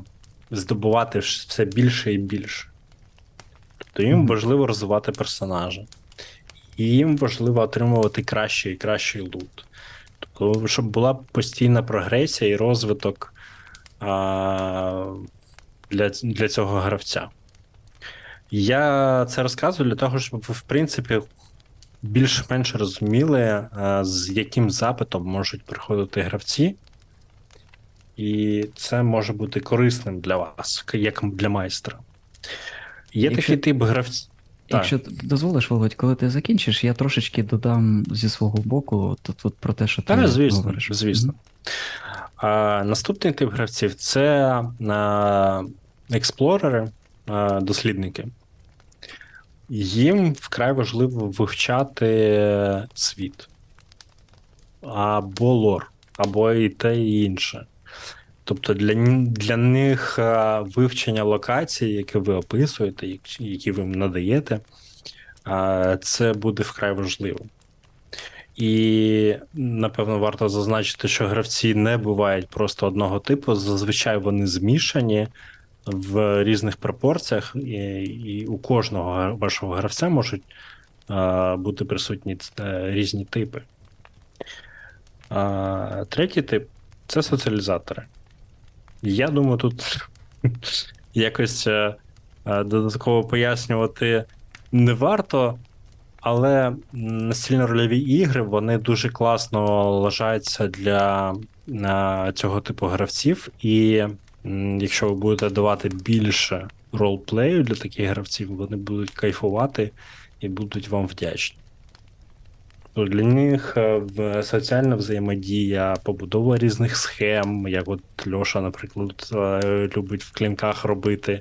здобувати все більше і більше. Тобто їм важливо розвивати персонажа. І їм важливо отримувати кращий і кращий лут. Тобто, щоб була постійна прогресія і розвиток а, для, для цього гравця. Я це розказую для того, щоб ви, в принципі, більш-менш розуміли, е, з яким запитом можуть приходити гравці, і це може бути корисним для вас, як для майстра. Є Якщо- такий тип гравців. Якщо ти дозволиш, Володь, коли ти закінчиш, я трошечки додам зі свого боку тут, тут про те, що ти Та, звісно, говориш. звісно. Наступний тип гравців це експлорери, дослідники. Їм вкрай важливо вивчати світ. Або лор, або і те, і інше. Тобто для, для них вивчення локацій, які ви описуєте, які ви їм надаєте, це буде вкрай важливо. І напевно варто зазначити, що гравці не бувають просто одного типу. Зазвичай вони змішані в різних пропорціях, і, і у кожного вашого гравця можуть а, бути присутні е, різні типи. А, третій тип це соціалізатори. Я думаю, тут якось е, е, додатково пояснювати не варто. Але настільно рольові ігри вони дуже класно лажаються для цього типу гравців. І якщо ви будете давати більше ролплею для таких гравців, вони будуть кайфувати і будуть вам вдячні. Тобто для них е, соціальна взаємодія, побудова різних схем, як от Льоша, наприклад, е, любить в клінках робити.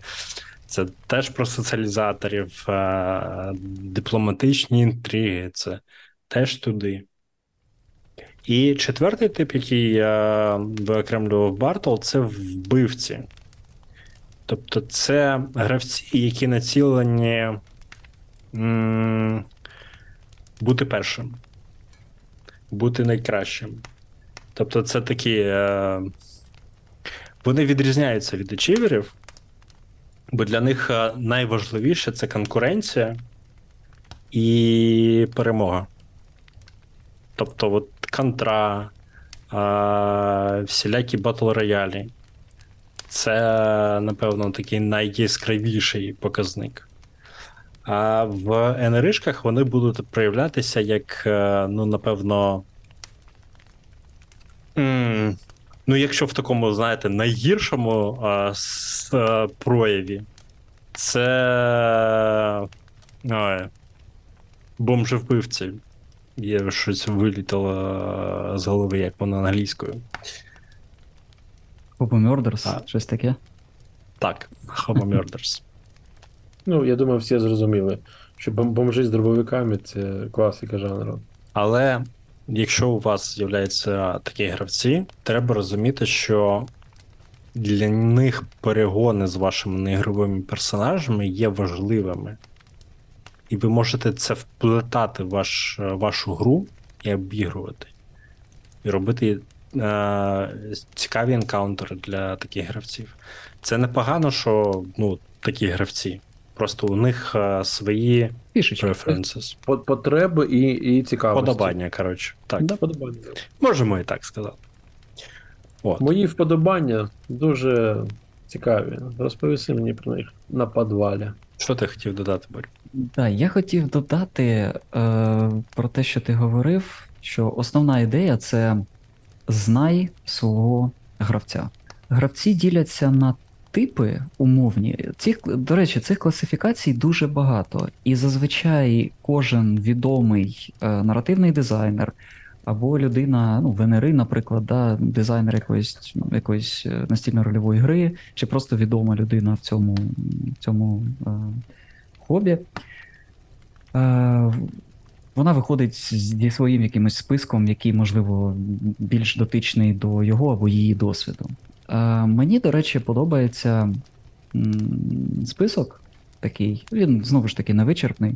Це теж про соціалізаторів, е, дипломатичні інтриги, це теж туди. І четвертий тип, який я виокремлював Бартол, це вбивці. Тобто, це гравці, які націлені м, бути першим, бути найкращим. Тобто, це такі. Е, вони відрізняються від ачіверів, бо для них е, найважливіше це конкуренція і перемога. Тобто, от контра, е, всілякі battle royale-і. Це, напевно, такий найяскравіший показник. А в НРІшках вони будуть проявлятися як, е, ну, напевно. Ну, якщо в такому, знаєте, найгіршому а, с, а, прояві, це. Ой, бомжевбивці. Є щось вилітало з голови, як воно англійською. Hobo Murders, щось таке. Так, Homo Murders. Ну, я думаю, всі зрозуміли, що бом- бомжі з дробовиками це класика жанру. Але якщо у вас з'являються такі гравці, треба розуміти, що для них перегони з вашими неігровими персонажами є важливими. І ви можете це вплетати в ваш, вашу гру і обігрувати. І робити е, цікаві енкаунтери для таких гравців. Це непогано, що ну, такі гравці. Просто у них е, свої Фішечки. preferences. Потреби і, і цікавості. Подобання, коротше. Так, Да, подобання. можемо і так сказати. От. Мої вподобання дуже цікаві. Розповіси мені про них на підвалі. Що ти хотів додати, Борь? Да, я хотів додати е, про те, що ти говорив, що основна ідея це знай свого гравця. Гравці діляться на типи умовні. Цих, до речі, цих класифікацій дуже багато. І зазвичай кожен відомий е, наративний дизайнер або людина, ну, ВНРи, наприклад, да, дизайнер якоїсь, ну, якоїсь е, настільно-рольової гри, чи просто відома людина в цьому, в цьому е, хобі. Е, вона виходить зі своїм якимось списком, який, можливо, більш дотичний до його або її досвіду. Е, мені, до речі, подобається список такий, він знову ж таки невичерпний.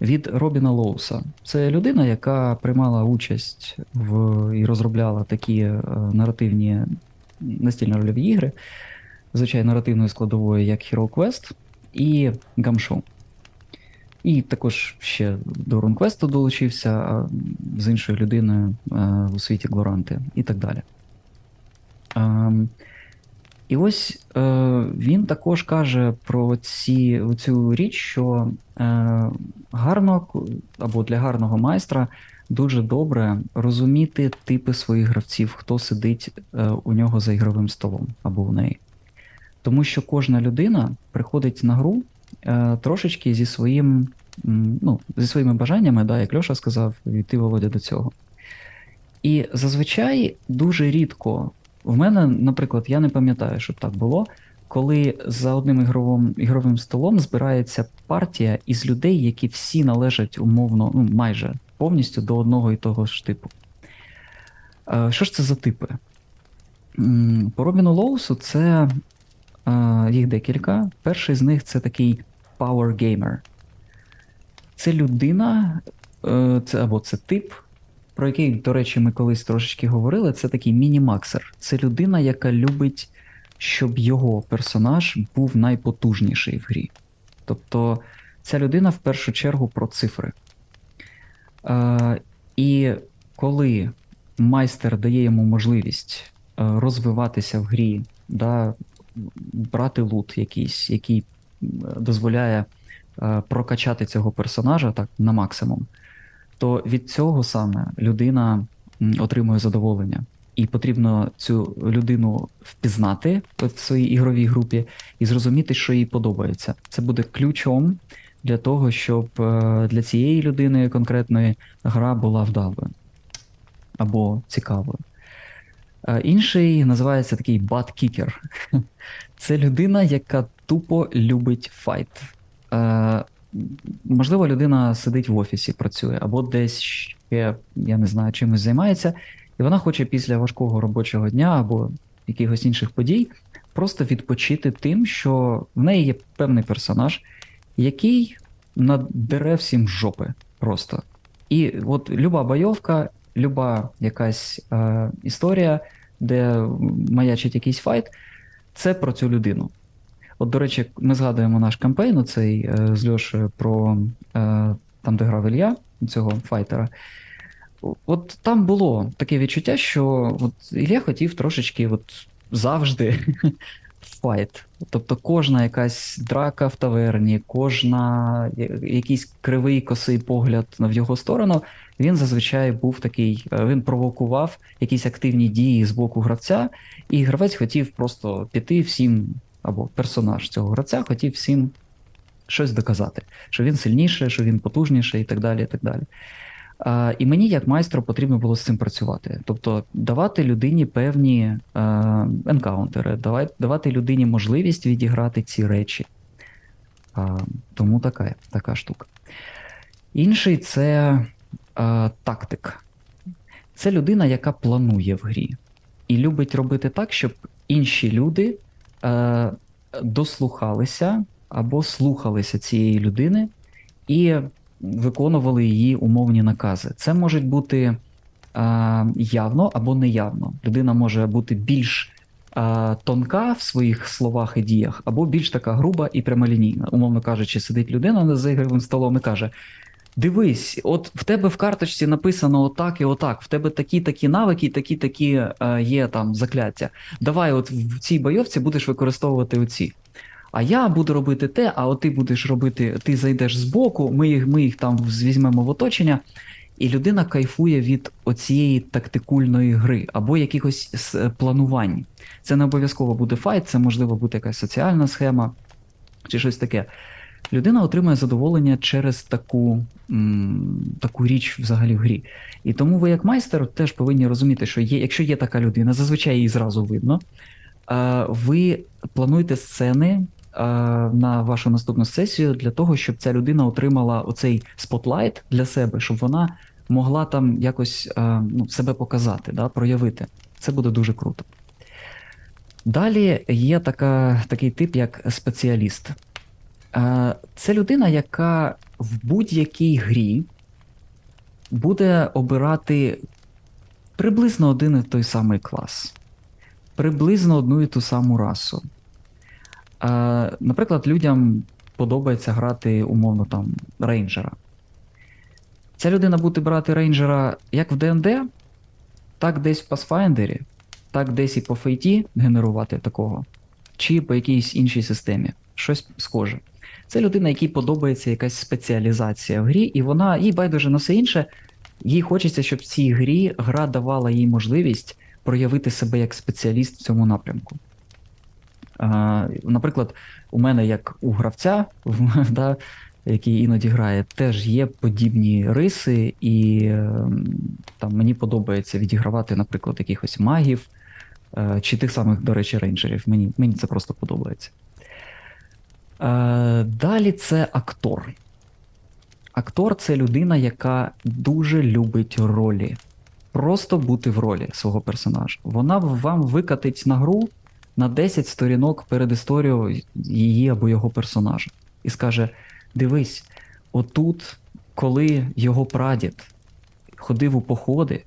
Від Робіна Лоуса. Це людина, яка приймала участь в і розробляла такі е, наративні настільно-рольові ігри, звичайно, наративною складовою, як Hero Quest і Gumshoe. І також ще до RuneQuest долучився з іншою людиною е, у світі Глоранти і так далі. І ось е, він також каже про ці, цю річ, що е, гарно або для гарного майстра дуже добре розуміти типи своїх гравців, хто сидить е, у нього за ігровим столом або у неї. Тому що кожна людина приходить на гру трошечки зі своїм, ну, зі своїми бажаннями, да, як Льоша сказав, і ти Володя до цього. І зазвичай дуже рідко, в мене, наприклад, я не пам'ятаю, щоб так було, коли за одним ігровим, ігровим столом збирається партія із людей, які всі належать умовно, ну майже повністю до одного і того ж типу. Е, Що ж це за типи? По Робіну Лоусу це е, їх декілька. Перший з них це такий power gamer. Це людина, е, це або це тип, про який, до речі, ми колись трошечки говорили. Це такий міні-максер. Це людина, яка любить, щоб його персонаж був найпотужніший в грі. Тобто, ця людина в першу чергу про цифри. Е, і коли майстер дає йому можливість е, розвиватися в грі, да, брати лут якийсь, який дозволяє е, прокачати цього персонажа так на максимум, то від цього саме людина отримує задоволення. І потрібно цю людину впізнати в своїй ігровій групі і зрозуміти, що їй подобається. Це буде ключом для того, щоб е, для цієї людини конкретної гра була вдалою або цікавою. Е, Інший називається такий butt-kicker. Це людина, яка тупо любить fight. Можливо, людина сидить в офісі, працює, або десь ще, я не знаю, чимось займається, і вона хоче після важкого робочого дня або якихось інших подій просто відпочити тим, що в неї є певний персонаж, який надере всім жопи просто. І от люба бойовка, люба якась е, історія, де маячить якийсь fight, це про цю людину. От, до речі, ми згадуємо наш campaign, цей е, з Льошею про е, там, де грав Ілья, цього fighter а. От там було таке відчуття, що от Ілля хотів трошечки от завжди файт. Тобто кожна якась драка в таверні, кожна якийсь кривий косий погляд в його сторону, він зазвичай був такий, е, він провокував якісь активні дії з боку гравця, і гравець хотів просто піти всім, або персонаж цього гравця хотів всім щось доказати, що він сильніше, що він потужніше і так далі. І так далі. А, і мені, як майстру, потрібно було з цим працювати. Тобто давати людині певні е, енкаунтери, давати людині можливість відіграти ці речі. А, тому така, така штука. Інший це е, тактик. Це людина, яка планує в грі. І любить робити так, щоб інші люди е, дослухалися або слухалися цієї людини і виконували її умовні накази. Це можуть бути е, явно або неявно. Людина може бути більш е, тонка в своїх словах і діях, або більш така груба і прямолінійна. Умовно кажучи, сидить людина за ігровим столом і каже: Дивись, от в тебе в карточці написано отак і отак. В тебе такі такі навики, такі такі е, є там закляття. Давай, от в цій бойовці будеш використовувати оці. А я буду робити те, а от ти будеш робити, ти зайдеш збоку, ми їх, ми їх там візьмемо в оточення, і людина кайфує від оцієї тактикульної гри або якихось планувань. Це не обов'язково буде fight, це можливо буде якась соціальна схема чи щось таке. Людина отримує задоволення через таку, м, таку річ взагалі в грі. І тому ви, як майстер, теж повинні розуміти, що є, якщо є така людина, зазвичай її зразу видно. е, Ви плануєте сцени е, на вашу наступну сесію для того, щоб ця людина отримала оцей spotlight для себе, щоб вона могла там якось е, ну, себе показати, да, проявити. Це буде дуже круто. Далі є така, такий тип, як спеціаліст. Е, Це людина, яка в будь-якій грі буде обирати приблизно один і той самий клас, приблизно одну і ту саму расу. Е, Наприклад, людям подобається грати умовно там рейнджера. Ця людина буде брати рейнджера як в ДНД, так десь в Pathfinder, так десь і по фейті генерувати такого, чи по якійсь іншій системі. Щось схоже. Це людина, якій подобається якась спеціалізація в грі, і вона їй байдуже на все інше. Їй хочеться, щоб в цій грі гра давала їй можливість проявити себе як спеціаліст в цьому напрямку. Наприклад, у мене, як у гравця, да, який іноді грає, теж є подібні риси, і ем, там мені подобається відігравати, наприклад, якихось магів е, чи тих самих, до речі, рейнджерів. Мені, мені це просто подобається. Е, Далі це актор. Актор це людина, яка дуже любить ролі. Просто бути в ролі свого персонажа. Вона вам викатить на гру на 10 сторінок перед історією її або його персонажа. І скаже: дивись, отут, коли його прадід ходив у походи,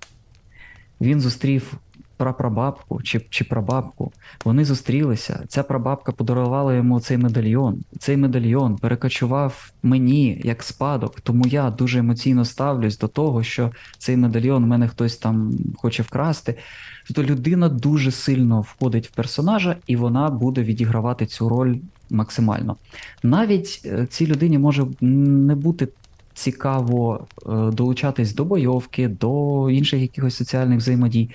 він зустрів прапрабабку чи, чи прабабку. Вони зустрілися. Ця прабабка подарувала йому цей медальйон. Цей медальйон перекочував мені як спадок, тому я дуже емоційно ставлюсь до того, що цей медальйон в мене хтось там хоче вкрасти. Тобто людина дуже сильно входить в персонажа, і вона буде відігравати цю роль максимально. Навіть е, цій людині може не бути цікаво е, долучатись до бойовки, до інших якихось соціальних взаємодій.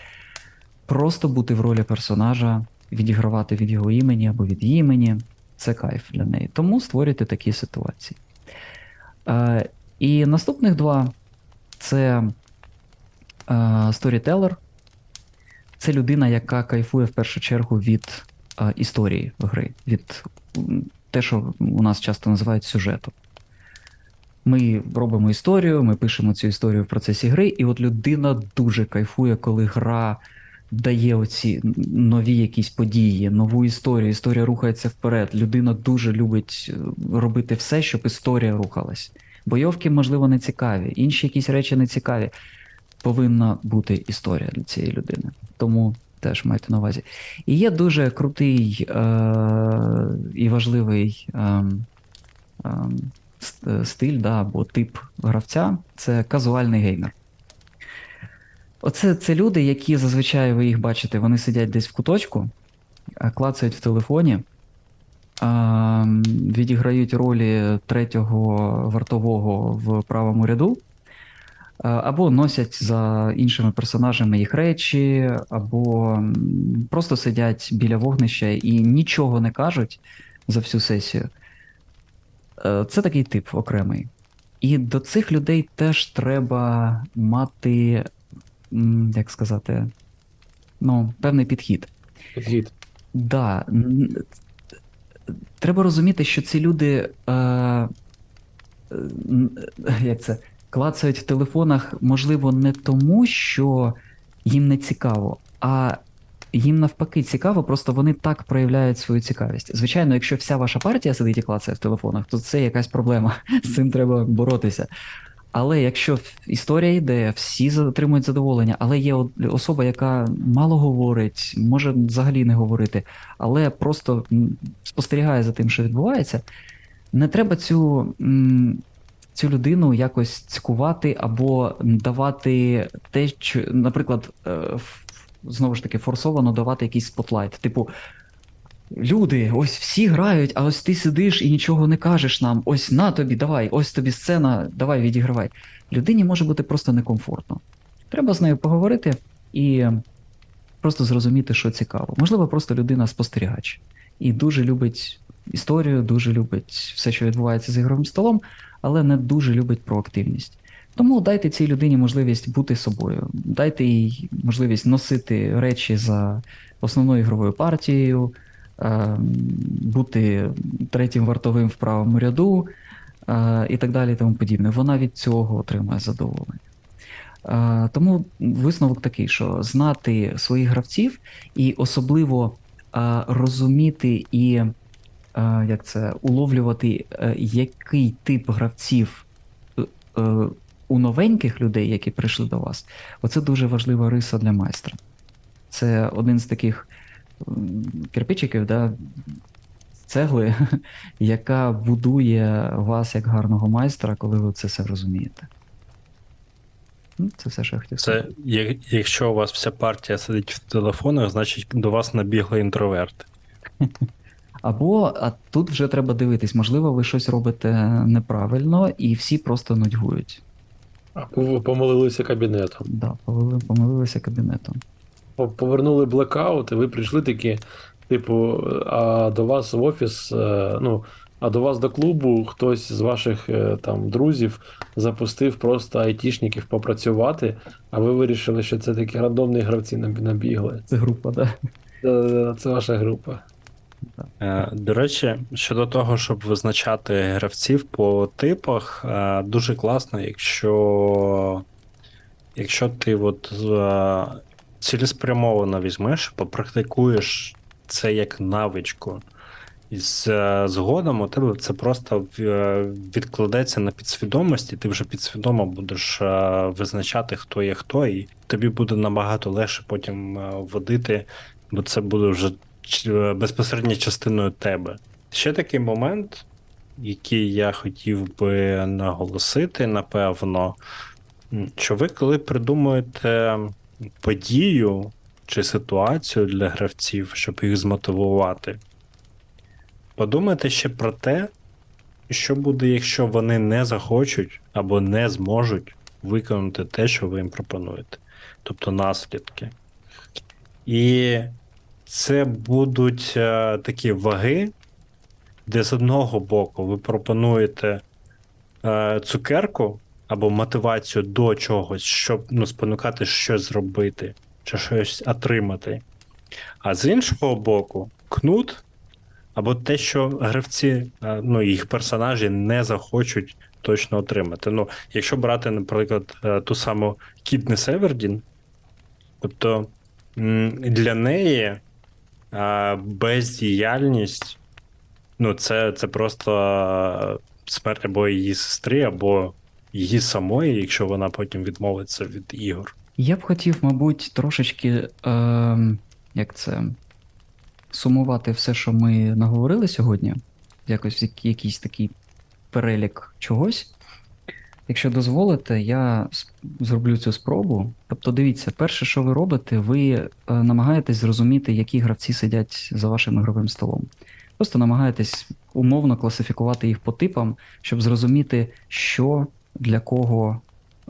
Просто бути в ролі персонажа, відігравати від його імені або від її імені це кайф для неї. Тому створюйте такі ситуації. Е, і наступних два це е, сторітелер. Це людина, яка кайфує в першу чергу від е, історії гри, від те, що у нас часто називають сюжетом. Ми робимо історію, ми пишемо цю історію в процесі гри, і от людина дуже кайфує, коли гра дає оці нові якісь події, нову історію. Історія рухається вперед. Людина дуже любить е, робити все, щоб історія рухалась. Бойовки, можливо, не цікаві, інші якісь речі не цікаві. Повинна бути історія для цієї людини. Тому теж майте на увазі. І є дуже крутий е- і важливий е- е- стиль да, або тип гравця це казуальний геймер. Оце це люди, які зазвичай ви їх бачите, вони сидять десь в куточку, клацають в телефоні, відіграють ролі третього вартового в правому ряду, або носять за іншими персонажами їх речі, або просто сидять біля вогнища і нічого не кажуть за всю сесію. Е, Це такий тип окремий. І до цих людей теж треба мати, як сказати, ну, певний підхід. Підхід. Да, треба розуміти, що ці люди, е, е, як це, клацають в телефонах, можливо, не тому, що їм не цікаво, а їм навпаки цікаво, просто вони так проявляють свою цікавість. Звичайно, якщо вся ваша партія сидить і клацає в телефонах, то це якась проблема. З цим треба боротися. Але якщо історія йде, всі отримують задоволення, але є особа, яка мало говорить, може взагалі не говорити, але просто спостерігає за тим, що відбувається, не треба цю, цю людину якось цькувати або давати те, що, наприклад, е, знову ж таки, форсовано давати якийсь спотлайт. Типу, люди, ось всі грають, а ось ти сидиш і нічого не кажеш нам. Ось на тобі, давай, ось тобі сцена, давай відігравай. Людині може бути просто некомфортно. Треба з нею поговорити і просто зрозуміти, що цікаво. Можливо, просто людина спостерігач і дуже любить історію, дуже любить все, що відбувається з ігровим столом, але не дуже любить проактивність. Тому дайте цій людині можливість бути собою, дайте їй можливість носити речі за основною ігровою партією, бути третім вартовим в правому ряду е, і так далі, і тому подібне. Вона від цього отримає задоволення. Е, Тому висновок такий, що знати своїх гравців і особливо е, розуміти і е, як це, уловлювати, е, який тип гравців е, е, у новеньких людей, які прийшли до вас, оце дуже важлива риса для майстра. Це один з таких кирпичиків, да, цегли, яка будує вас як гарного майстра, коли ви це все розумієте. Ну, Це все, що я хотів Це сказати. якщо у вас вся партія сидить в телефонах, значить до вас набігли інтроверти. Або а тут вже треба дивитись, можливо, ви щось робите неправильно, і всі просто нудьгують. Або ви помилилися кабінетом. Да, помили- помилилися кабінетом. По- Повернули блекаут, і ви прийшли такі, типу, а до вас в офіс, е, ну, а до вас до клубу хтось з ваших е, там друзів запустив просто айтішників попрацювати, а ви вирішили, що це такі рандомні гравці набігли. Це група, да. Е, Це ваша група. Е, До речі, щодо того, щоб визначати гравців по типах, дуже класно, якщо, якщо ти от цілеспрямовано візьмеш, попрактикуєш це як навичку. І е, згодом у тебе це просто е, відкладеться на підсвідомості, ти вже підсвідомо будеш е, визначати, хто є хто, і тобі буде набагато легше потім водити, бо це буде вже безпосередньо частиною тебе. Ще такий момент, який я хотів би наголосити, напевно, що ви, коли придумуєте подію чи ситуацію для гравців, щоб їх змотивувати, подумайте ще про те, що буде, якщо вони не захочуть або не зможуть виконати те, що ви їм пропонуєте, тобто наслідки. І це будуть е, такі ваги, де з одного боку ви пропонуєте е, цукерку або мотивацію до чогось, щоб ну, спонукати щось зробити чи щось отримати. А з іншого боку, кнут або те, що гравці, е, ну, їх персонажі не захочуть точно отримати. Ну, якщо брати, наприклад, е, ту саму Кітнес Евердін, тобто для неї е, бездіяльність, ну, це, це просто смерть або її сестри, або її самої, якщо вона потім відмовиться від ігор. Я б хотів, мабуть, трошечки, е, як це, сумувати все, що ми наговорили сьогодні, якось якийсь такий перелік чогось. Якщо дозволите, я зроблю цю спробу. Тобто, дивіться, перше, що ви робите, ви е, намагаєтесь зрозуміти, які гравці сидять за вашим ігровим столом. Просто намагаєтесь умовно класифікувати їх по типам, щоб зрозуміти, що для кого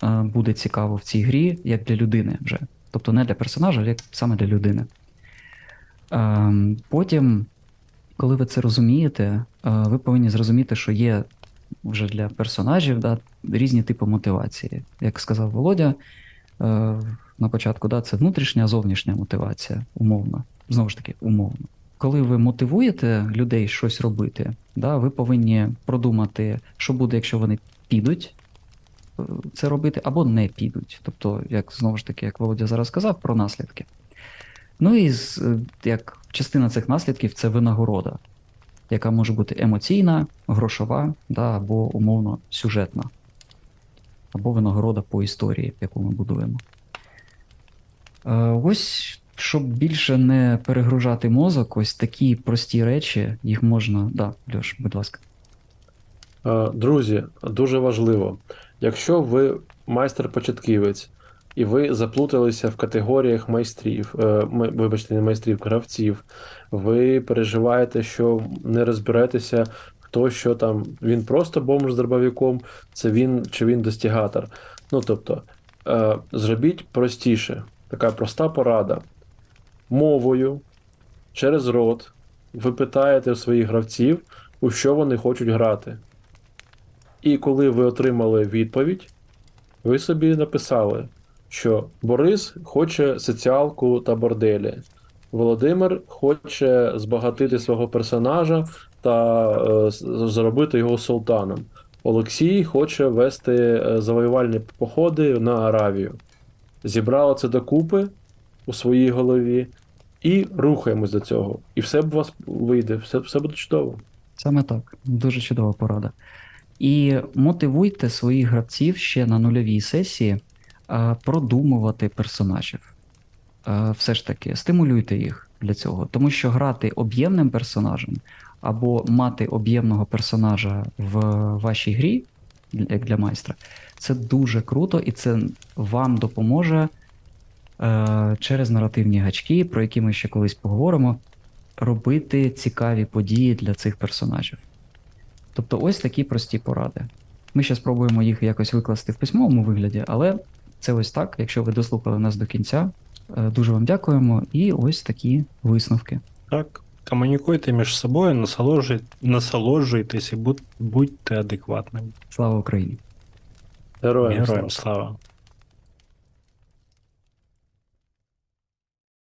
е, буде цікаво в цій грі, як для людини вже. Тобто не для персонажа, а як саме для людини. Ем, Потім, коли ви це розумієте, е, ви повинні зрозуміти, що є вже для персонажів да, різні типи мотивації. Як сказав Володя е, на початку, да, це внутрішня, зовнішня мотивація, умовно. Знову ж таки, умовно. Коли ви мотивуєте людей щось робити, да, ви повинні продумати, що буде, якщо вони підуть е, це робити, або не підуть. Тобто, як знову ж таки, як Володя зараз сказав, про наслідки. Ну і е, як частина цих наслідків це винагорода, яка може бути емоційна, грошова, да, або умовно сюжетна, або винагорода по історії, яку ми будуємо. Е, Ось, щоб більше не перегружати мозок, ось такі прості речі, їх можна. Да, Льош, будь ласка. Е, Друзі, дуже важливо, якщо ви майстер-початківець і ви заплуталися в категоріях майстрів, е, вибачте, не майстрів, гравців, ви переживаєте, що не розберетеся, хто що там, він просто бомж з дробовиком, це він чи він достігатор. Ну тобто, е, зробіть простіше, така проста порада. Мовою через рот ви питаєте у своїх гравців, у що вони хочуть грати. І коли ви отримали відповідь, ви собі написали, що Борис хоче соціалку та борделі. Володимир хоче збагатити свого персонажа та е, зробити його султаном. Олексій хоче вести е, завоювальні походи на Аравію. Зібрали це докупи у своїй голові і рухаємось до цього. І все б у вас вийде, все, все буде чудово. Саме так, дуже чудова порада. І мотивуйте своїх гравців ще на нульовій сесії а, продумувати персонажів. А, Все ж таки, стимулюйте їх для цього, тому що грати об'ємним персонажем або мати об'ємного персонажа в вашій грі, як для майстра, це дуже круто і це вам допоможе е, через наративні гачки, про які ми ще колись поговоримо, робити цікаві події для цих персонажів. Тобто ось такі прості поради. Ми ще спробуємо їх якось викласти в письмовому вигляді, але це ось так. Якщо ви дослухали нас до кінця, е, дуже вам дякуємо. І ось такі висновки. Так, комунікуйте між собою, насолоджуй- насолоджуйтесь і будь- будьте адекватними. Слава Україні! Героям, Героям слава. слава.